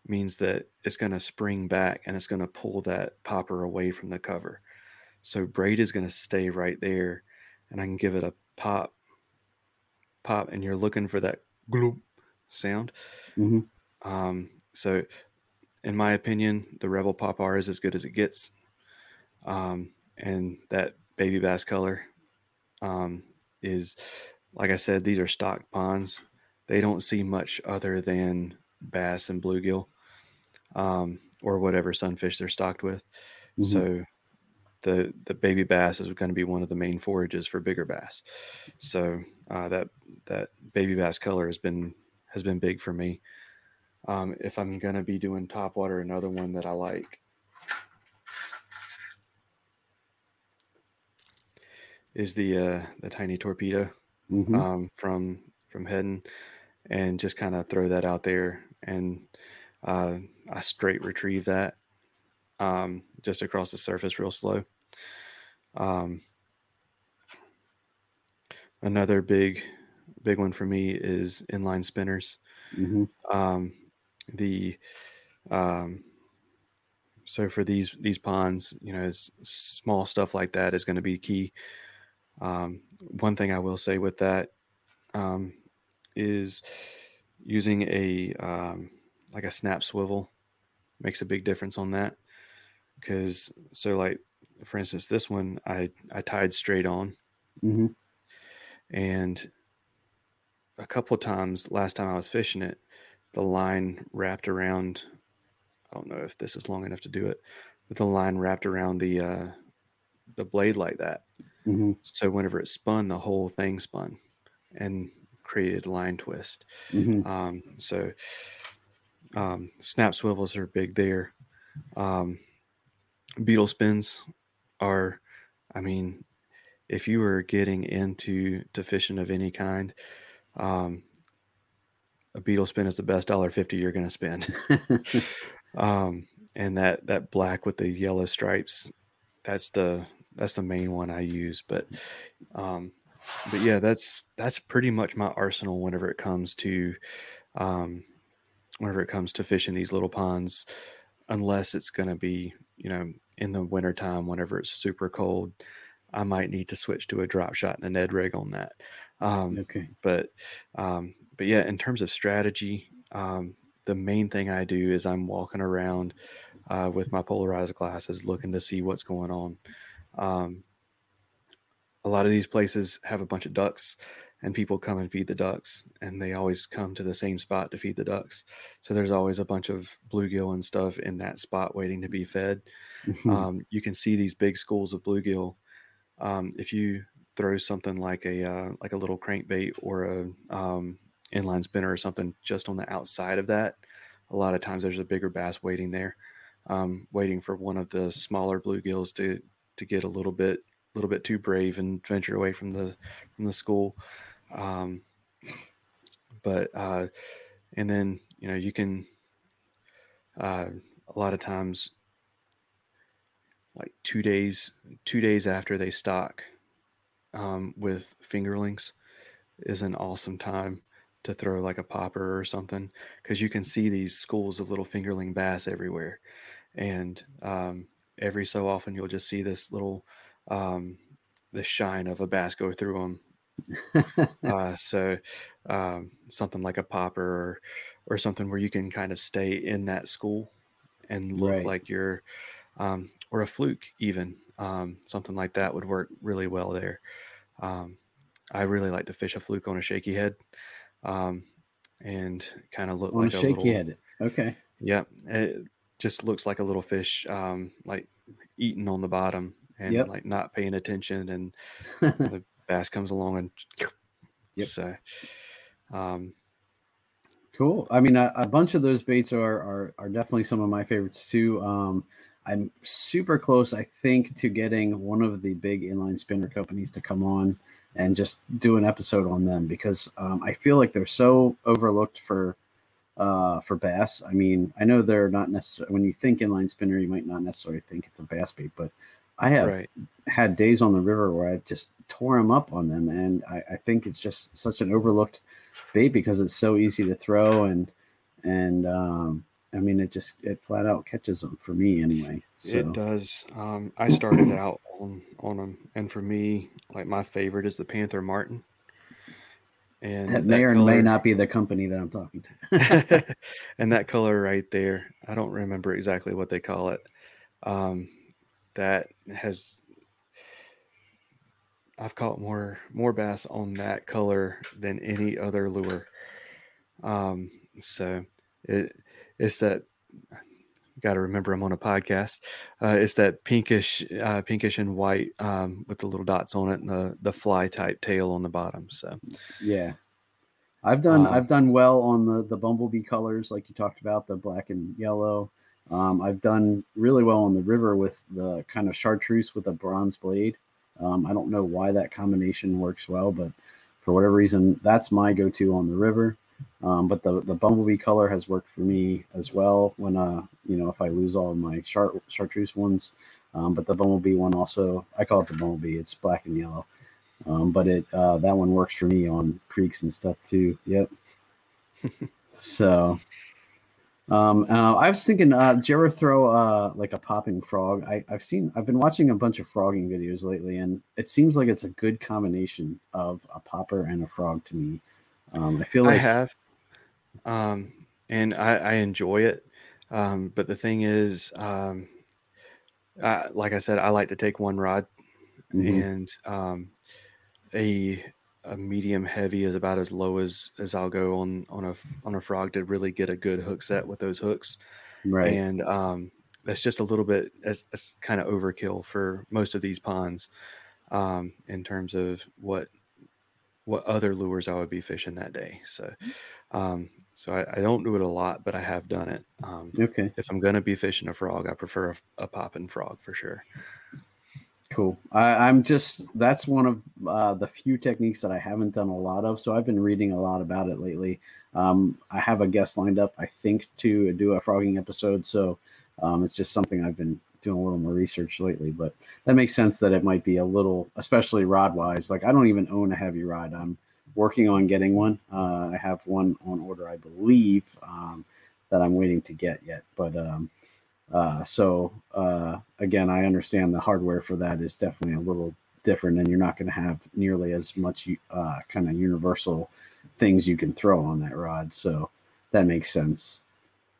means that it's going to spring back and it's going to pull that popper away from the cover. So braid is going to stay right there, and I can give it a pop, pop, and you're looking for that gloop sound. Mhm. Um, so, in my opinion, the Rebel Pop R is as good as it gets. Um, and that baby bass color um, is, like I said, these are stock ponds. They don't see much other than bass and bluegill um, or whatever sunfish they're stocked with. Mhm. So, the the baby bass is going to be one of the main forages for bigger bass. So uh, that that baby bass color has been has been big for me. Um, if I'm going to be doing top water, another one that I like is the uh, the tiny torpedo Mhm. um, from from Heddon, and just kind of throw that out there, and uh, I straight retrieve that um, just across the surface, real slow. Um, another big big one for me is inline spinners. Mhm. Um, the um, so for these these ponds, you know, small stuff like that is going to be key. Um, one thing I will say with that um, is using a um, like a snap swivel makes a big difference on that because so like for instance this one I I tied straight on Mhm. and a couple of times last time I was fishing it, the line wrapped around. I don't know if this is long enough to do it, but the line wrapped around the uh, the blade like that. Mhm. So whenever it spun, the whole thing spun and created line twist. Mhm. Um, so um, snap swivels are big there. Um, beetle spins are, I mean, if you are getting into to fishing of any kind, um, a beetle spin is the best dollar fifty you're going to spend. um, and that that black with the yellow stripes, that's the that's the main one I use. But um, but yeah, that's that's pretty much my arsenal whenever it comes to um, whenever it comes to fishing these little ponds, unless it's going to be you know in the wintertime whenever it's super cold. I might need to switch to a drop shot and a Ned rig on that. Um, Okay. but um, but yeah, in terms of strategy, um, the main thing I do is I'm walking around uh, with my polarized glasses, looking to see what's going on. Um, a lot of these places have a bunch of ducks, and people come and feed the ducks, and they always come to the same spot to feed the ducks. So there's always a bunch of bluegill and stuff in that spot waiting to be fed. Mhm. Um, you can see these big schools of bluegill. Um, if you throw something like a uh, like a little crankbait or a um, inline spinner or something just on the outside of that, a lot of times there's a bigger bass waiting there, um, waiting for one of the smaller bluegills to to get a little bit little bit too brave and venture away from the from the school. Um, but uh, and then you know you can uh, a lot of times like two days two days after they stock um, with fingerlings is an awesome time to throw like a popper or something because you can see these schools of little fingerling bass everywhere, and um, every so often you'll just see this little um, the shine of a bass go through them. Uh, so um, something like a popper or, or something where you can kind of stay in that school and look Right. like you're um, or a fluke even um, something like that would work really well there um, i really like to fish a fluke on a shaky head um, and kind of look On like a shaky little, head. Okay. yeah it just looks like a little fish um, like eating on the bottom and Yep. like not paying attention and the bass comes along and Yep. so um, Cool. I mean, a, a bunch of those baits are, are are definitely some of my favorites too. Um, I'm super close, I think, to getting one of the big inline spinner companies to come on and just do an episode on them because um, I feel like they're so overlooked for uh, for bass. I mean, I know they're not necessarily when you think inline spinner, you might not necessarily think it's a bass bait, but I have right had days on the river where I just tore them up on them, and I, I think it's just such an overlooked bait because it's so easy to throw and and um, I mean it just it flat out catches them for me anyway. So It does. Um, I started out on on them, and for me, like my favorite is the Panther Martin. And that may or may not be the company that I'm talking to. and that color right there, I don't remember exactly what they call it. Um, that has I've caught more more bass on that color than any other lure. Um, so it it's that got to remember I'm on a podcast. Uh, it's that pinkish, uh, pinkish and white um, with the little dots on it and the the fly type tail on the bottom. So Yeah. I've done Um, I've done well on the the bumblebee colors like you talked about the black and yellow. Um, I've done really well on the river with the kind of chartreuse with a bronze blade. Um, I don't know why that combination works well, but for whatever reason, that's my go-to on the river. Um, but the the bumblebee color has worked for me as well. When uh you know if I lose all my chart chartreuse ones, um, but the bumblebee one also I call it the bumblebee. It's black and yellow. Um, but it uh, that one works for me on creeks and stuff too. Yep. so, um, uh, I was thinking, uh, did you ever throw uh, like a popping frog? I, I've seen, I've been watching a bunch of frogging videos lately, and it seems like it's a good combination of a popper and a frog to me. Um, I feel like I have, um, and I, I enjoy it. Um, but the thing is, um, I, like I said, I like to take one rod, Mhm. and um, a a medium heavy is about as low as as I'll go on on a on a frog to really get a good hook set with those hooks. right. and um, that's just a little bit as, that's kind of overkill for most of these ponds um, in terms of what what other lures I would be fishing that day. So, um, so I, I don't do it a lot, but I have done it. Um, Okay. if I'm gonna be fishing a frog, I prefer a, a popping frog for sure. Cool. I, I'm just that's one of uh, the few techniques that I haven't done a lot of. So I've been reading a lot about it lately. Um, I have a guest lined up, I think, to do a frogging episode. So um, it's just something I've been doing a little more research lately. But that makes sense that it might be a little, especially rod wise. Like I don't even own a heavy rod. I'm working on getting one. Uh, I have one on order, I believe, um, that I'm waiting to get yet. But um, uh, so uh, again, I understand the hardware for that is definitely a little different, and you're not going to have nearly as much uh, kind of universal things you can throw on that rod. So that makes sense.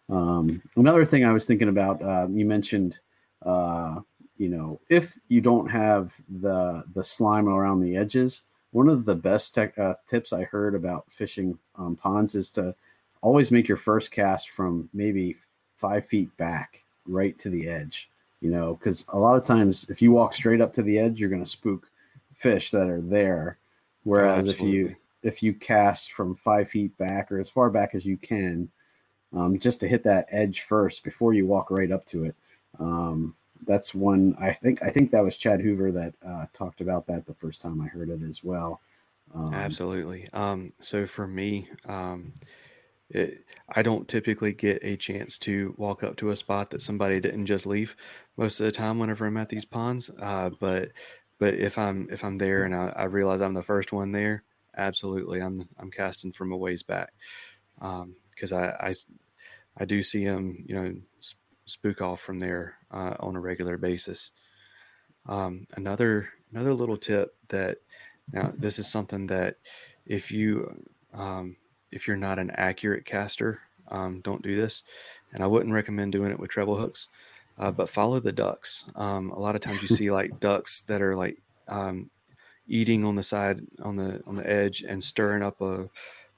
Um, another thing I was thinking about, uh, you mentioned, uh, you know, if you don't have the the slime around the edges, one of the best tech, uh, tips I heard about fishing um, ponds is to always make your first cast from maybe five feet back right to the edge you know because a lot of times if you walk straight up to the edge you're going to spook fish that are there. Whereas if you if you cast from five feet back or as far back as you can um, just to hit that edge first before you walk right up to it. Um, that's one i think i think that was Chad Hoover that uh, talked about that the first time i heard it as well. Um, Absolutely. Um, so for me, um, it, I don't typically get a chance to walk up to a spot that somebody didn't just leave most of the time whenever I'm at these ponds. Uh, but but if I'm if I'm there and I, I realize I'm the first one there, absolutely. I'm I'm casting from a ways back because um, I, I I do see them, you know, sp- spook off from there uh, on a regular basis. Um, another another little tip that now this is something that if you um, if you're not an accurate caster, um, don't do this, and I wouldn't recommend doing it with treble hooks. Uh, but follow the ducks. Um, a lot of times you see like ducks that are like um, eating on the side on the on the edge and stirring up a,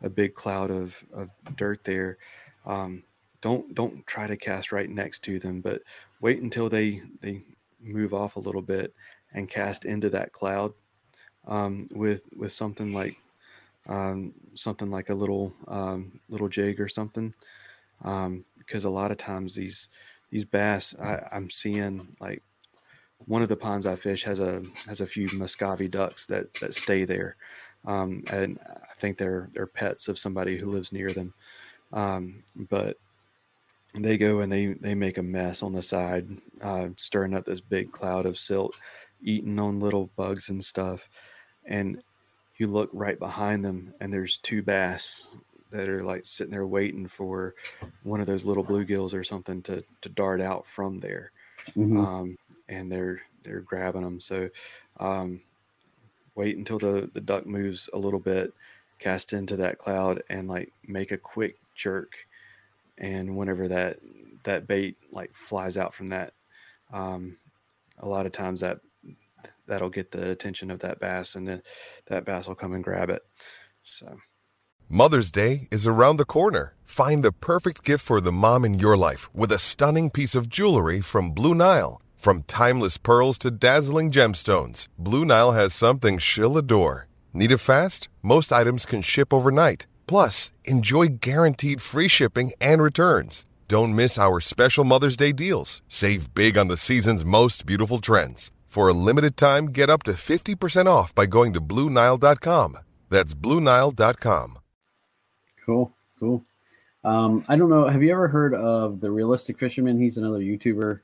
a big cloud of, of dirt there. Um, don't don't try to cast right next to them, but wait until they they move off a little bit and cast into that cloud um, with with something like um, something like a little um, little jig or something because um, a lot of times these these bass I, I'm seeing like one of the ponds I fish has a has a few Muscovy ducks that that stay there, um, and I think they're they're pets of somebody who lives near them. Um, but they go and they they make a mess on the side, uh, stirring up this big cloud of silt, eating on little bugs and stuff. And you look right behind them, and there's two bass that are like sitting there waiting for one of those little bluegills or something to to dart out from there. Mm-hmm. Um, and they're they're grabbing them. So um, wait until the the duck moves a little bit, cast into that cloud, and like make a quick jerk and whenever that that bait like flies out from that um, a lot of times that that'll get the attention of that bass and then that bass will come and grab it. So. Mother's day is around the corner. Find the perfect gift for the mom in your life with a stunning piece of jewelry from blue nile. From timeless pearls to dazzling gemstones blue nile has something she'll adore. Need it fast? Most items can ship overnight. Plus, enjoy guaranteed free shipping and returns. Don't miss our special Mother's Day deals. Save big on the season's most beautiful trends. For a limited time, get up to 50% off by going to Bluenile.com. That's Bluenile.com. Cool, cool. Um, I don't know. Have you ever heard of the Realistic Fisherman? He's another YouTuber.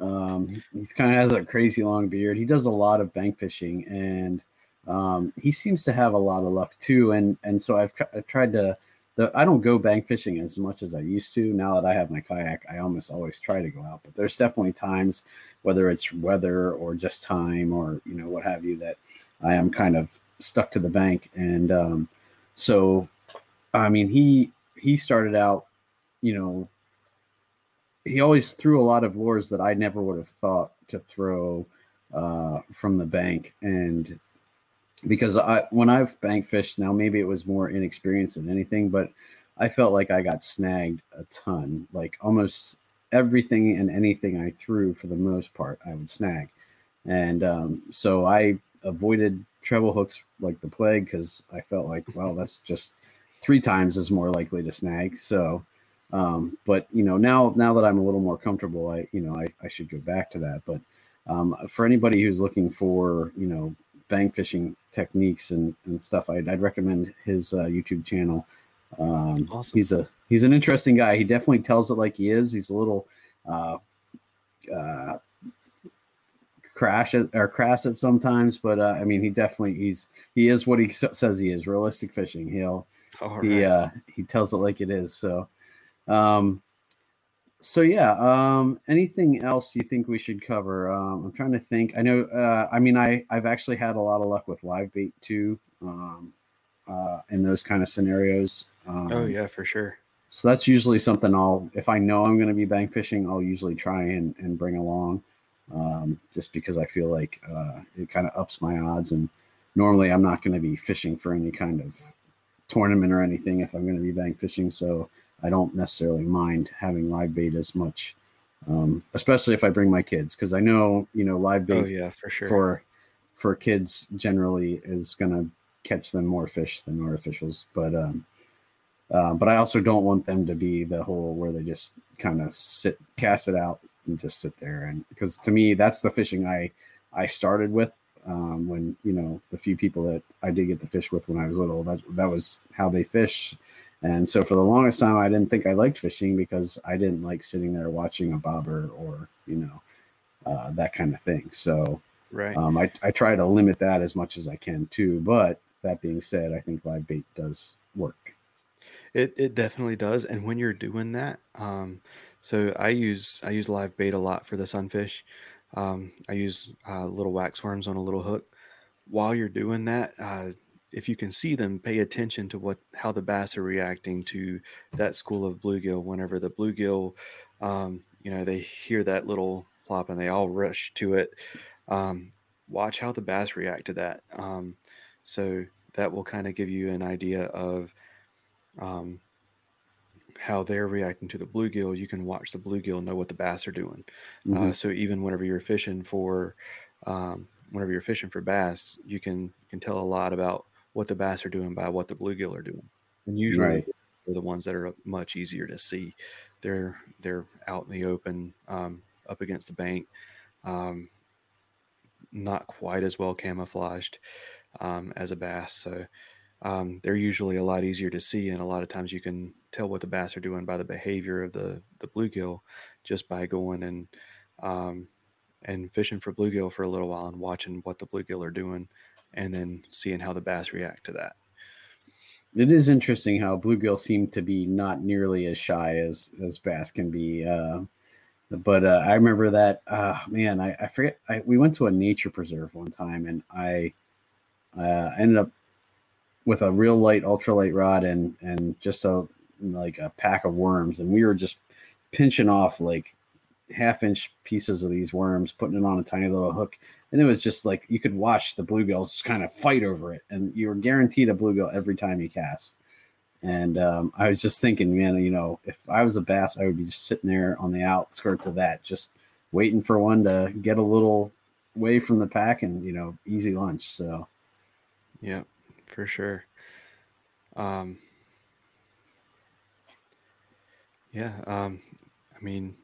Um, he's kind of has a crazy long beard. He does a lot of bank fishing and – um, he seems to have a lot of luck too. And and so I've, I've tried to. The, I don't go bank fishing as much as I used to. Now that I have my kayak, I almost always try to go out. But there's definitely times, whether it's weather or just time or you know what have you, that I am kind of stuck to the bank. And um, so, I mean, he he started out, you know, he always threw a lot of lures that I never would have thought to throw uh, from the bank, and because I when I've bank fished now, maybe it was more inexperience than anything, but I felt like I got snagged a ton. Like almost everything and anything I threw for the most part, I would snag. And um, so I avoided treble hooks like the plague because I felt like, well, that's just three times as more likely to snag. So, um, but you know, now now that I'm a little more comfortable, I you know I, I should go back to that. But um, for anybody who's looking for you know bank fishing techniques and, and stuff, I'd, I'd recommend his uh, YouTube channel. Um, awesome. He's a he's an interesting guy. He definitely tells it like he is. He's a little uh, uh, crash at, or crass at sometimes, but uh, I mean, he definitely he's he is what he says he is. Realistic fishing. He'll All he right. uh, he tells it like it is. So, um, so yeah um anything else you think we should cover? Um i'm trying to think. I know uh i mean i i've actually had a lot of luck with live bait too um uh in those kind of scenarios oh, um, oh yeah for sure. so that's usually something i'll if i know i'm going to be bank fishing i'll usually try and and bring along um just because i feel like uh it kind of ups my odds and normally i'm not going to be fishing for any kind of tournament or anything if i'm going to be bank fishing so I don't necessarily mind having live bait as much, um, especially if I bring my kids, because I know you know live bait. Oh yeah, for sure. For for kids generally is going to catch them more fish than artificials, but um, uh, but I also don't want them to be the whole where they just kind of sit, cast it out, and just sit there. And because to me, that's the fishing I I started with um, when you know the few people that I did get to fish with when I was little. That that was how they fish. And so for the longest time, I didn't think I liked fishing because I didn't like sitting there watching a bobber or, you know, uh, that kind of thing. So right. Um, I, I try to limit that as much as I can too. But that being said, I think live bait does work. It it definitely does. And when you're doing that, um, so I use I use live bait a lot for the sunfish. Um, I use uh, little wax worms on a little hook. While you're doing that, uh, if you can see them, pay attention to what how the bass are reacting to that school of bluegill. Whenever the bluegill, um, you know, they hear that little plop and they all rush to it. Um, watch how the bass react to that. Um, so that will kind of give you an idea of um, how they're reacting to the bluegill. You can watch the bluegill know what the bass are doing. Mhm. Uh, so even whenever you're fishing for, um, whenever you're fishing for bass, you can you can tell a lot about what the bass are doing by what the bluegill are doing. And usually Right. they're the ones that are much easier to see. They're they're out in the open, um, up against the bank. Um, not quite as well camouflaged um, as a bass. So um, they're usually a lot easier to see, and a lot of times you can tell what the bass are doing by the behavior of the the bluegill just by going and um, and fishing for bluegill for a little while and watching what the bluegill are doing, and then seeing how the bass react to that. It is interesting how bluegill seem to be not nearly as shy as as bass can be. Uh, but uh, I remember that uh, man, I, I forget. I, we went to a nature preserve one time, and I uh, ended up with a real light ultralight rod and and just a like a pack of worms, and we were just pinching off like half inch pieces of these worms, putting it on a tiny little hook, and it was just like you could watch the bluegills kind of fight over it, and you were guaranteed a bluegill every time you cast. And um, I was just thinking, man, you know, if I was a bass, I would be just sitting there on the outskirts of that, just waiting for one to get a little way from the pack and you know, easy lunch. So Yeah, for sure. Um, yeah, um, I mean,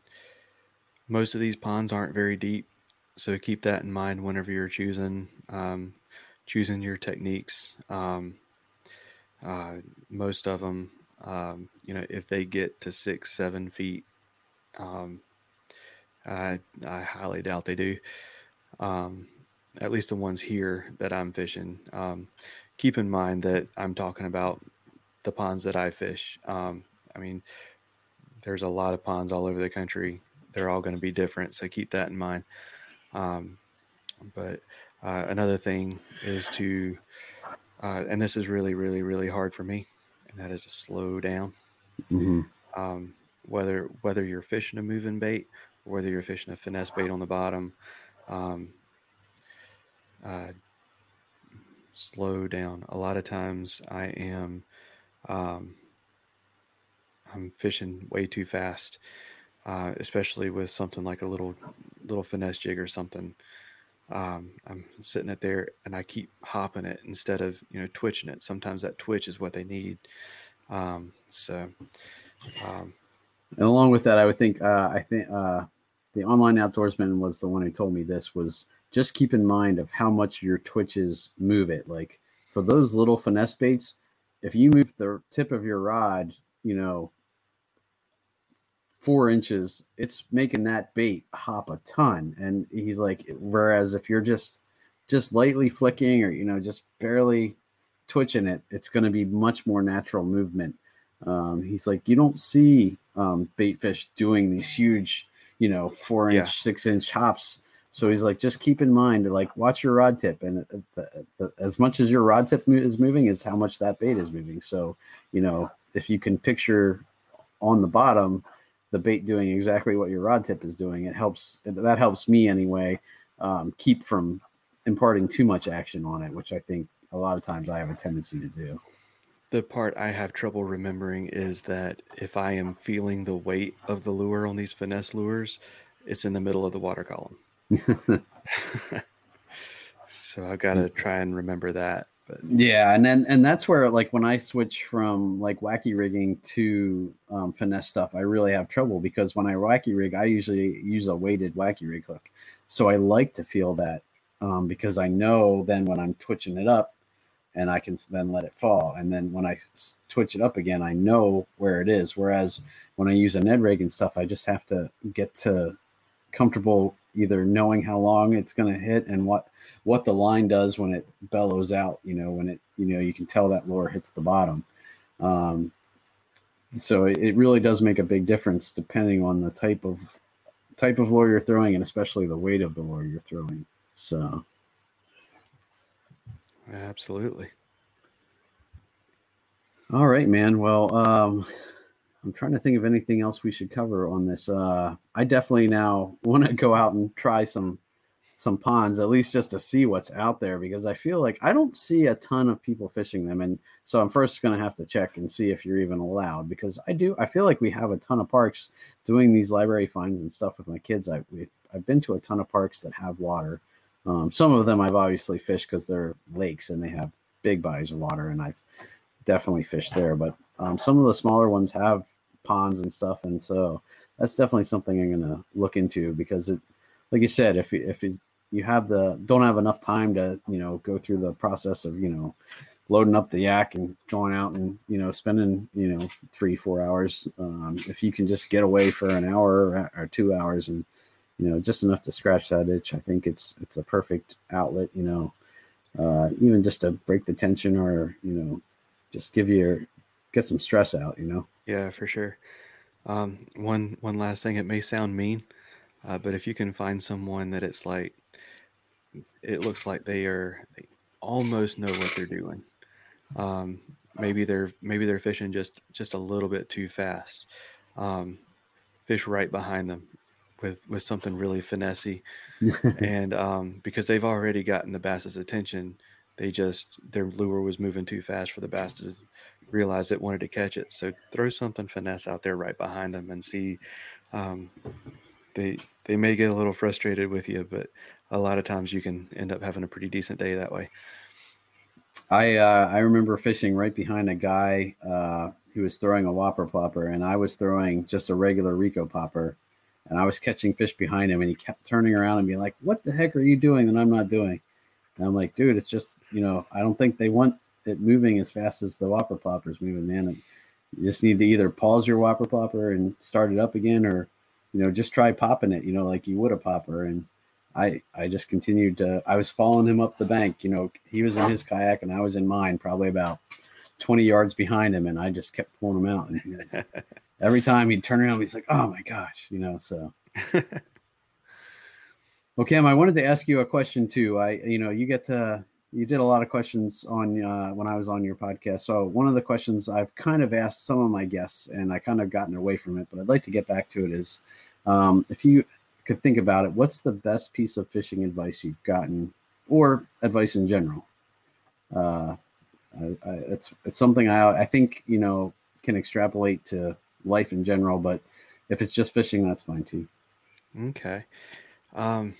most of these ponds aren't very deep, so keep that in mind whenever you're choosing um, choosing your techniques. Um, uh, most of them, um, you know, if they get to six, seven feet, um, I I highly doubt they do. Um, at least the ones here that I'm fishing. Um, keep in mind that I'm talking about the ponds that I fish. I mean, there's a lot of ponds all over the country. They're all going to be different, so keep that in mind. Um, but uh, another thing is to, uh, and this is really, really, really hard for me, and that is to slow down. mhm. Um, whether whether you're fishing a moving bait or whether you're fishing a finesse bait on the bottom, um, uh, slow down. A lot of times I am um, I'm fishing way too fast, uh, especially with something like a little little finesse jig or something. Um, I'm sitting it there and I keep hopping it instead of you know twitching it. Sometimes that twitch is what they need. Um, so um, And along with that, I would think uh, I think uh, the online outdoorsman was the one who told me this was just keep in mind of how much your twitches move it. Like for those little finesse baits, if you move the tip of your rod, you know, four inches, it's making that bait hop a ton. And he's like, whereas if you're just just lightly flicking or you know just barely twitching it, it's going to be much more natural movement. Um, he's like, you don't see um, bait fish doing these huge, you know, four inch, Yeah. six inch hops. So he's like, just keep in mind, like, watch your rod tip, and uh, the, the, as much as your rod tip is moving, is how much that bait is moving. So, you know, if you can picture on the bottom the bait doing exactly what your rod tip is doing, it helps. That helps me anyway. Um, keep from imparting too much action on it, which I think a lot of times I have a tendency to do. The part I have trouble remembering is that if I am feeling the weight of the lure on these finesse lures, it's in the middle of the water column. so I've got to try and remember that. But Yeah, and then and that's where like when I switch from like wacky rigging to um, finesse stuff, I really have trouble because when I wacky rig, I usually use a weighted wacky rig hook. So I like to feel that um, because I know then when I'm twitching it up, and I can then let it fall, and then when I twitch it up again, I know where it is. Whereas when I use a Ned rig and stuff, I just have to get to comfortable either knowing how long it's going to hit and what what the line does when it bellows out. You know, when it you know you can tell that lure hits the bottom. Um, so it, it really does make a big difference depending on the type of type of lure you're throwing and especially the weight of the lure you're throwing. So Absolutely. All right, man. Well, um, I'm trying to think of anything else we should cover on this. Uh, I definitely now want to go out and try some some ponds, at least just to see what's out there, because I feel like I don't see a ton of people fishing them, and so I'm first going to have to check and see if you're even allowed, because I do. I feel like we have a ton of parks doing these library finds and stuff with my kids. I we, I've been to a ton of parks that have water. Um, some of them I've obviously fished because they're lakes and they have big bodies of water, and I've definitely fished there. But um, some of the smaller ones have ponds and stuff, and so that's definitely something I'm gonna look into because it, like you said, if if you have the don't have enough time to you know go through the process of you know loading up the yak and going out and you know spending you know three four hours um, if you can just get away for an hour or, two hours and you know just enough to scratch that itch i think it's it's a perfect outlet you know uh, even just to break the tension or you know just give you get some stress out you know Yeah, for sure. Um, one one last thing. It may sound mean, uh, but if you can find someone that it's like, it looks like they are they almost know what they're doing. Um, maybe they're maybe they're fishing just just a little bit too fast. Um, fish right behind them with with something really finessey, and um, because they've already gotten the bass's attention, they just their lure was moving too fast for the bass to realize it wanted to catch it. So throw something finesse out there right behind them and see. Um, they they may get a little frustrated with you, but a lot of times you can end up having a pretty decent day that way. I uh, I remember fishing right behind a guy uh, who was throwing a whopper plopper, and I was throwing just a regular Rico popper, and I was catching fish behind him, and he kept turning around and being like, "What the heck are you doing that I'm not doing?" And I'm like, "Dude, it's just you know I don't think they want it moving as fast as the whopper plopper is moving, man. And you just need to either pause your whopper Plopper and start it up again, or you know just try popping it, you know, like you would a popper." And I I just continued to I was following him up the bank. You know, he was in his kayak and I was in mine, probably about 20 yards behind him, and I just kept pulling him out. And was, every time he'd turn around, he's like, "Oh my gosh," you know. So, well, Cam, I wanted to ask you a question too. I, you know, you get to you did a lot of questions on uh, when I was on your podcast. So one of the questions I've kind of asked some of my guests, and I kind of gotten away from it, but I'd like to get back to it. Is um, if you could think about it, what's the best piece of fishing advice you've gotten, or advice in general? Uh, I, I, it's it's something I I think you know can extrapolate to life in general, but if it's just fishing, that's fine too. Okay. Um,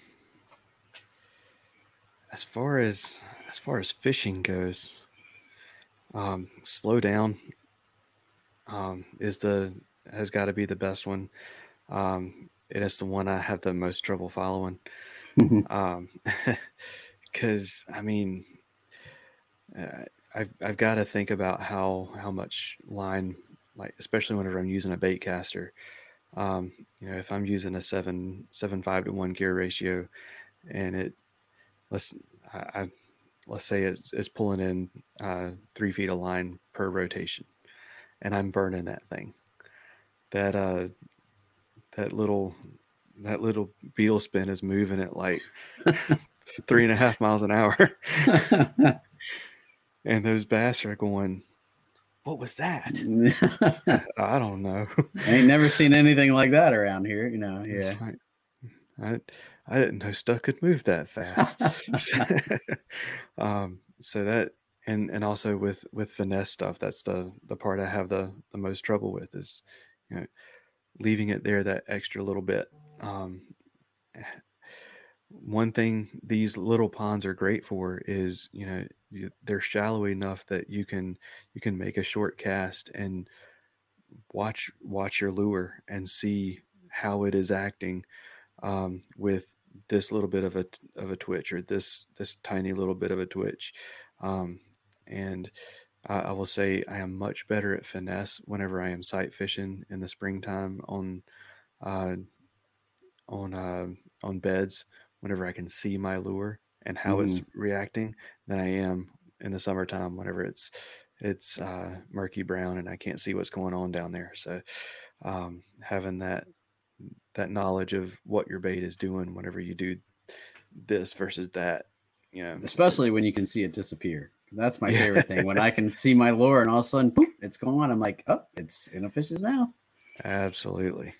as far as as far as fishing goes, um, slow down um, is the has got to be the best one. Um, it is the one I have the most trouble following. um, because I mean, uh, I've I've got to think about how how much line, like especially whenever I'm using a bait caster. Um, you know, if I'm using a seven seven five to one gear ratio, and it let's I, I let's say it's, it's pulling in uh, three feet of line per rotation, and I'm burning that thing. That uh, that little that little beetle spin is moving at like three and a half miles an hour, and those bass are going. What was that? I don't know. I ain't never seen anything like that around here, you know. Yeah. I I didn't know stuff could move that fast. um, so that and and also with with finesse stuff, that's the the part I have the the most trouble with is you know leaving it there that extra little bit. Um, one thing these little ponds are great for is you know they're shallow enough that you can you can make a short cast and watch watch your lure and see how it is acting um, with this little bit of a of a twitch or this this tiny little bit of a twitch um, and I, I will say I am much better at finesse whenever I am sight fishing in the springtime on uh, on uh, on beds whenever I can see my lure and how mm-hmm. it's reacting than I am in the summertime whenever it's it's uh, murky brown and I can't see what's going on down there. So um, having that that knowledge of what your bait is doing whenever you do this versus that, you know, especially when you can see it disappear. That's my favorite thing. When I can see my lure and all of a sudden, boop, it's gone. I'm like, oh, it's in a fish's mouth. Absolutely.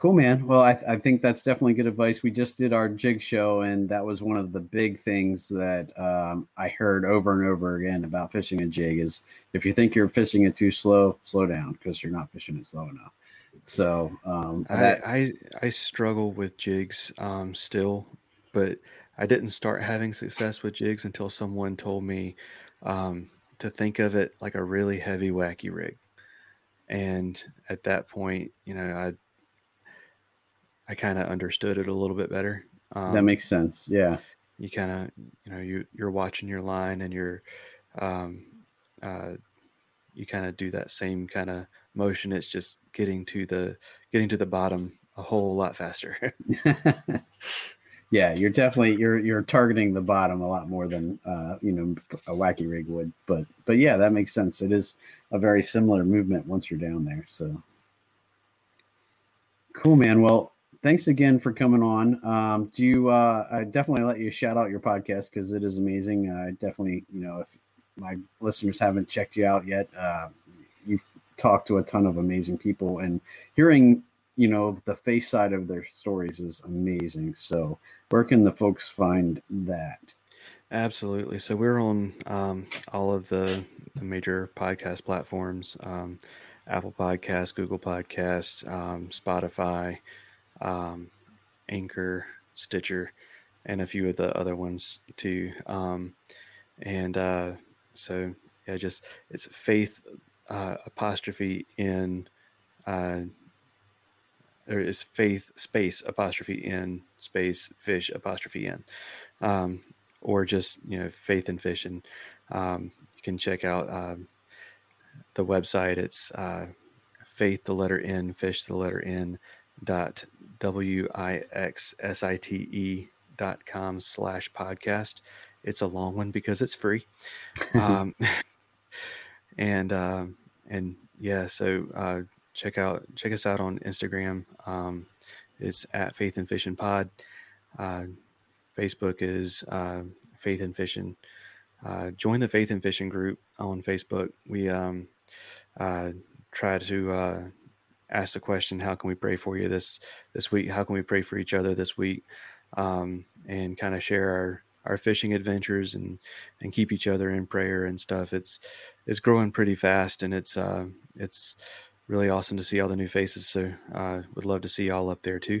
Cool, man. Well, I, th- I think that's definitely good advice. We just did our jig show, and that was one of the big things that um, I heard over and over again about fishing a jig is if you think you're fishing it too slow, slow down because you're not fishing it slow enough. So um, that- I, I, I struggle with jigs um, still, but I didn't start having success with jigs until someone told me um, to think of it like a really heavy wacky rig. And at that point, you know, I I kind of understood it a little bit better. Um, that makes sense. Yeah. You kind of, you know, you you're watching your line and you're, um, uh, you kind of do that same kind of motion. It's just getting to the getting to the bottom a whole lot faster. yeah, you're definitely you're you're targeting the bottom a lot more than uh, you know a wacky rig would. But but yeah, that makes sense. It is a very similar movement once you're down there. So cool, man. Well, thanks again for coming on. Um, do you? Uh, I definitely let you shout out your podcast because it is amazing. I definitely, you know, if my listeners haven't checked you out yet, uh, you've talked to a ton of amazing people, and hearing, you know, the face side of their stories is amazing. So, where can the folks find that? Absolutely. So we're on um, all of the, the, major podcast platforms: um, Apple Podcasts, Google Podcasts, um, Spotify um, Anchor, Stitcher, and a few of the other ones too. Um, and uh, so yeah, just it's faith uh, apostrophe in uh, there is faith space apostrophe in space fish apostrophe in, um, or just you know faith and fish, and um, you can check out um, the website. It's uh, faith the letter n fish the letter n dot w i x s i t e dot com slash podcast. It's a long one because it's free. um, and uh, and yeah, so uh, check out check us out on Instagram. Um, it's at Faith'N Fish'N Pod. Uh, Facebook is uh, Faith'N Fish'N. Uh, join the Faith'N Fish'N group on Facebook. We um, uh, try to uh, ask the question, "How can we pray for you this this week? How can we pray for each other this week?" Um, and kind of share our our fishing adventures and and keep each other in prayer and stuff. It's it's growing pretty fast, and it's uh, it's really awesome to see all the new faces. So uh, would love to see y'all up there too.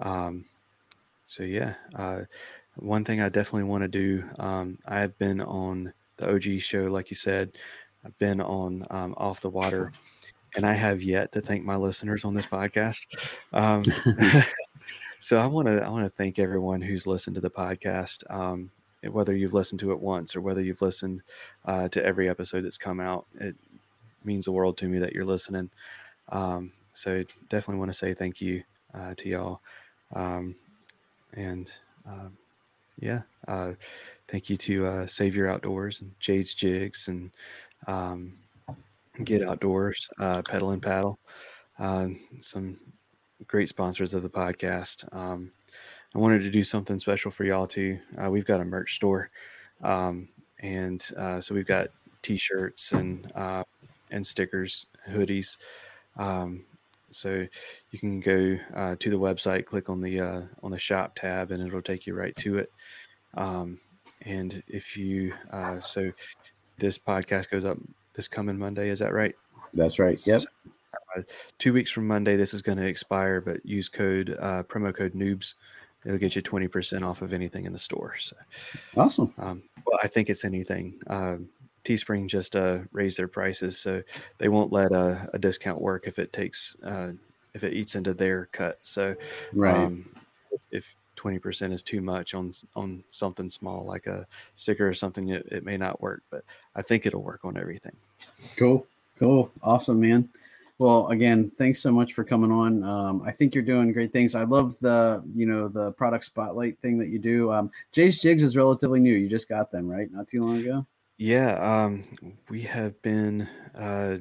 Um, so yeah, uh, one thing I definitely want to do. Um, I have been on the OG show, like you said. I've been on um, Off the Water, and I have yet to thank my listeners on this podcast. Um, so I want to I want to thank everyone who's listened to the podcast. Um, whether you've listened to it once or whether you've listened uh, to every episode that's come out, it means the world to me that you're listening. Um, so definitely want to say thank you uh, to y'all. Um, and uh, yeah, uh, thank you to uh, Savior Outdoors and Jay's Jigs and um, Get Outdoors, uh, Pedal and Paddle, uh, some great sponsors of the podcast. Um, I wanted to do something special for y'all too. Uh, we've got a merch store, um, and uh, so we've got T-shirts and uh, and stickers, hoodies. Um, so you can go uh, to the website, click on the uh, on the shop tab, and it'll take you right to it. Um, and if you uh, so this podcast goes up this coming Monday, is that right? That's right. Yep. uh, two weeks from Monday, this is going to expire, but use code uh, promo code Noobs. It'll get you twenty percent off of anything in the store. So awesome. Um, well, I think it's anything. Um, Teespring just uh, raised their prices, so they won't let a, a discount work if it takes uh, if it eats into their cut. So, right. um, if twenty percent is too much on on something small like a sticker or something, it, it may not work. But I think it'll work on everything. Cool, cool, awesome, man. Well, again, thanks so much for coming on. Um, I think you're doing great things. I love the, you know, the product spotlight thing that you do. Um, Jay's Jigs is relatively new. You just got them, right? Not too long ago. Yeah, um, we have been. Uh,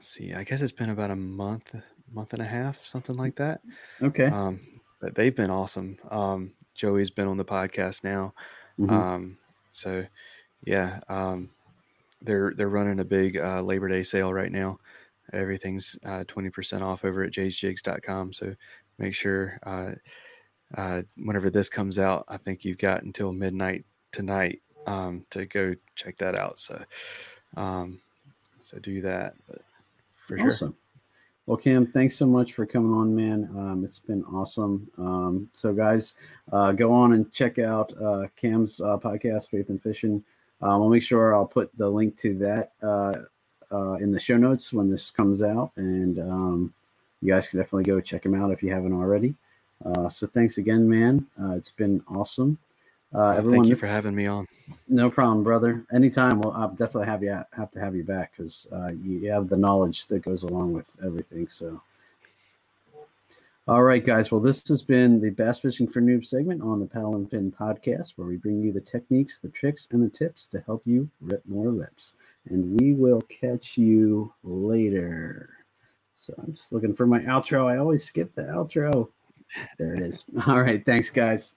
see, I guess it's been about a month, month and a half, something like that. Okay. Um, but they've been awesome. Um, Joey's been on the podcast now. Mm-hmm. Um, so yeah, um, they're they're running a big uh, Labor Day sale right now. Everything's uh, twenty percent off over at jaysjigs.com. So make sure uh, uh, whenever this comes out, I think you've got until midnight tonight um, to go check that out. So, um, so do that. But for awesome. sure. Well, Cam, thanks so much for coming on, man. Um, it's been awesome. Um, so, guys, uh, go on and check out uh, Cam's uh, podcast, Faith'N Fish'N. Um, I'll make sure I'll put the link to that uh, uh, in the show notes when this comes out, and um, you guys can definitely go check him out if you haven't already. Uh, so, thanks again, man. Uh it's been awesome. Uh, everyone, thank you for having me on. No problem, brother. Anytime. Well, I'll definitely have you have to have you back because uh, you have the knowledge that goes along with everything. So, all right, guys. Well, this has been the Bass Fishing for Noobs segment on the Paddle and Fin podcast, where we bring you the techniques, the tricks, and the tips to help you rip more lips. And we will catch you later. So I'm just looking for my outro. I always skip the outro. There it is. All right. Thanks, guys.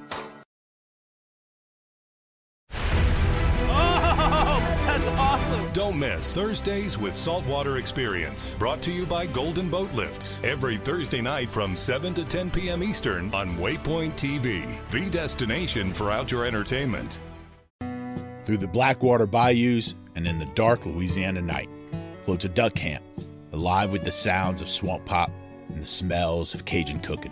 Don't miss Thursdays with Saltwater Experience, brought to you by Golden Boat Lifts. Every Thursday night from 7 to 10 p.m. Eastern on Waypoint TV, the destination for outdoor entertainment. Through the Blackwater bayous and in the dark Louisiana night floats a duck camp, alive with the sounds of swamp pop and the smells of Cajun cooking.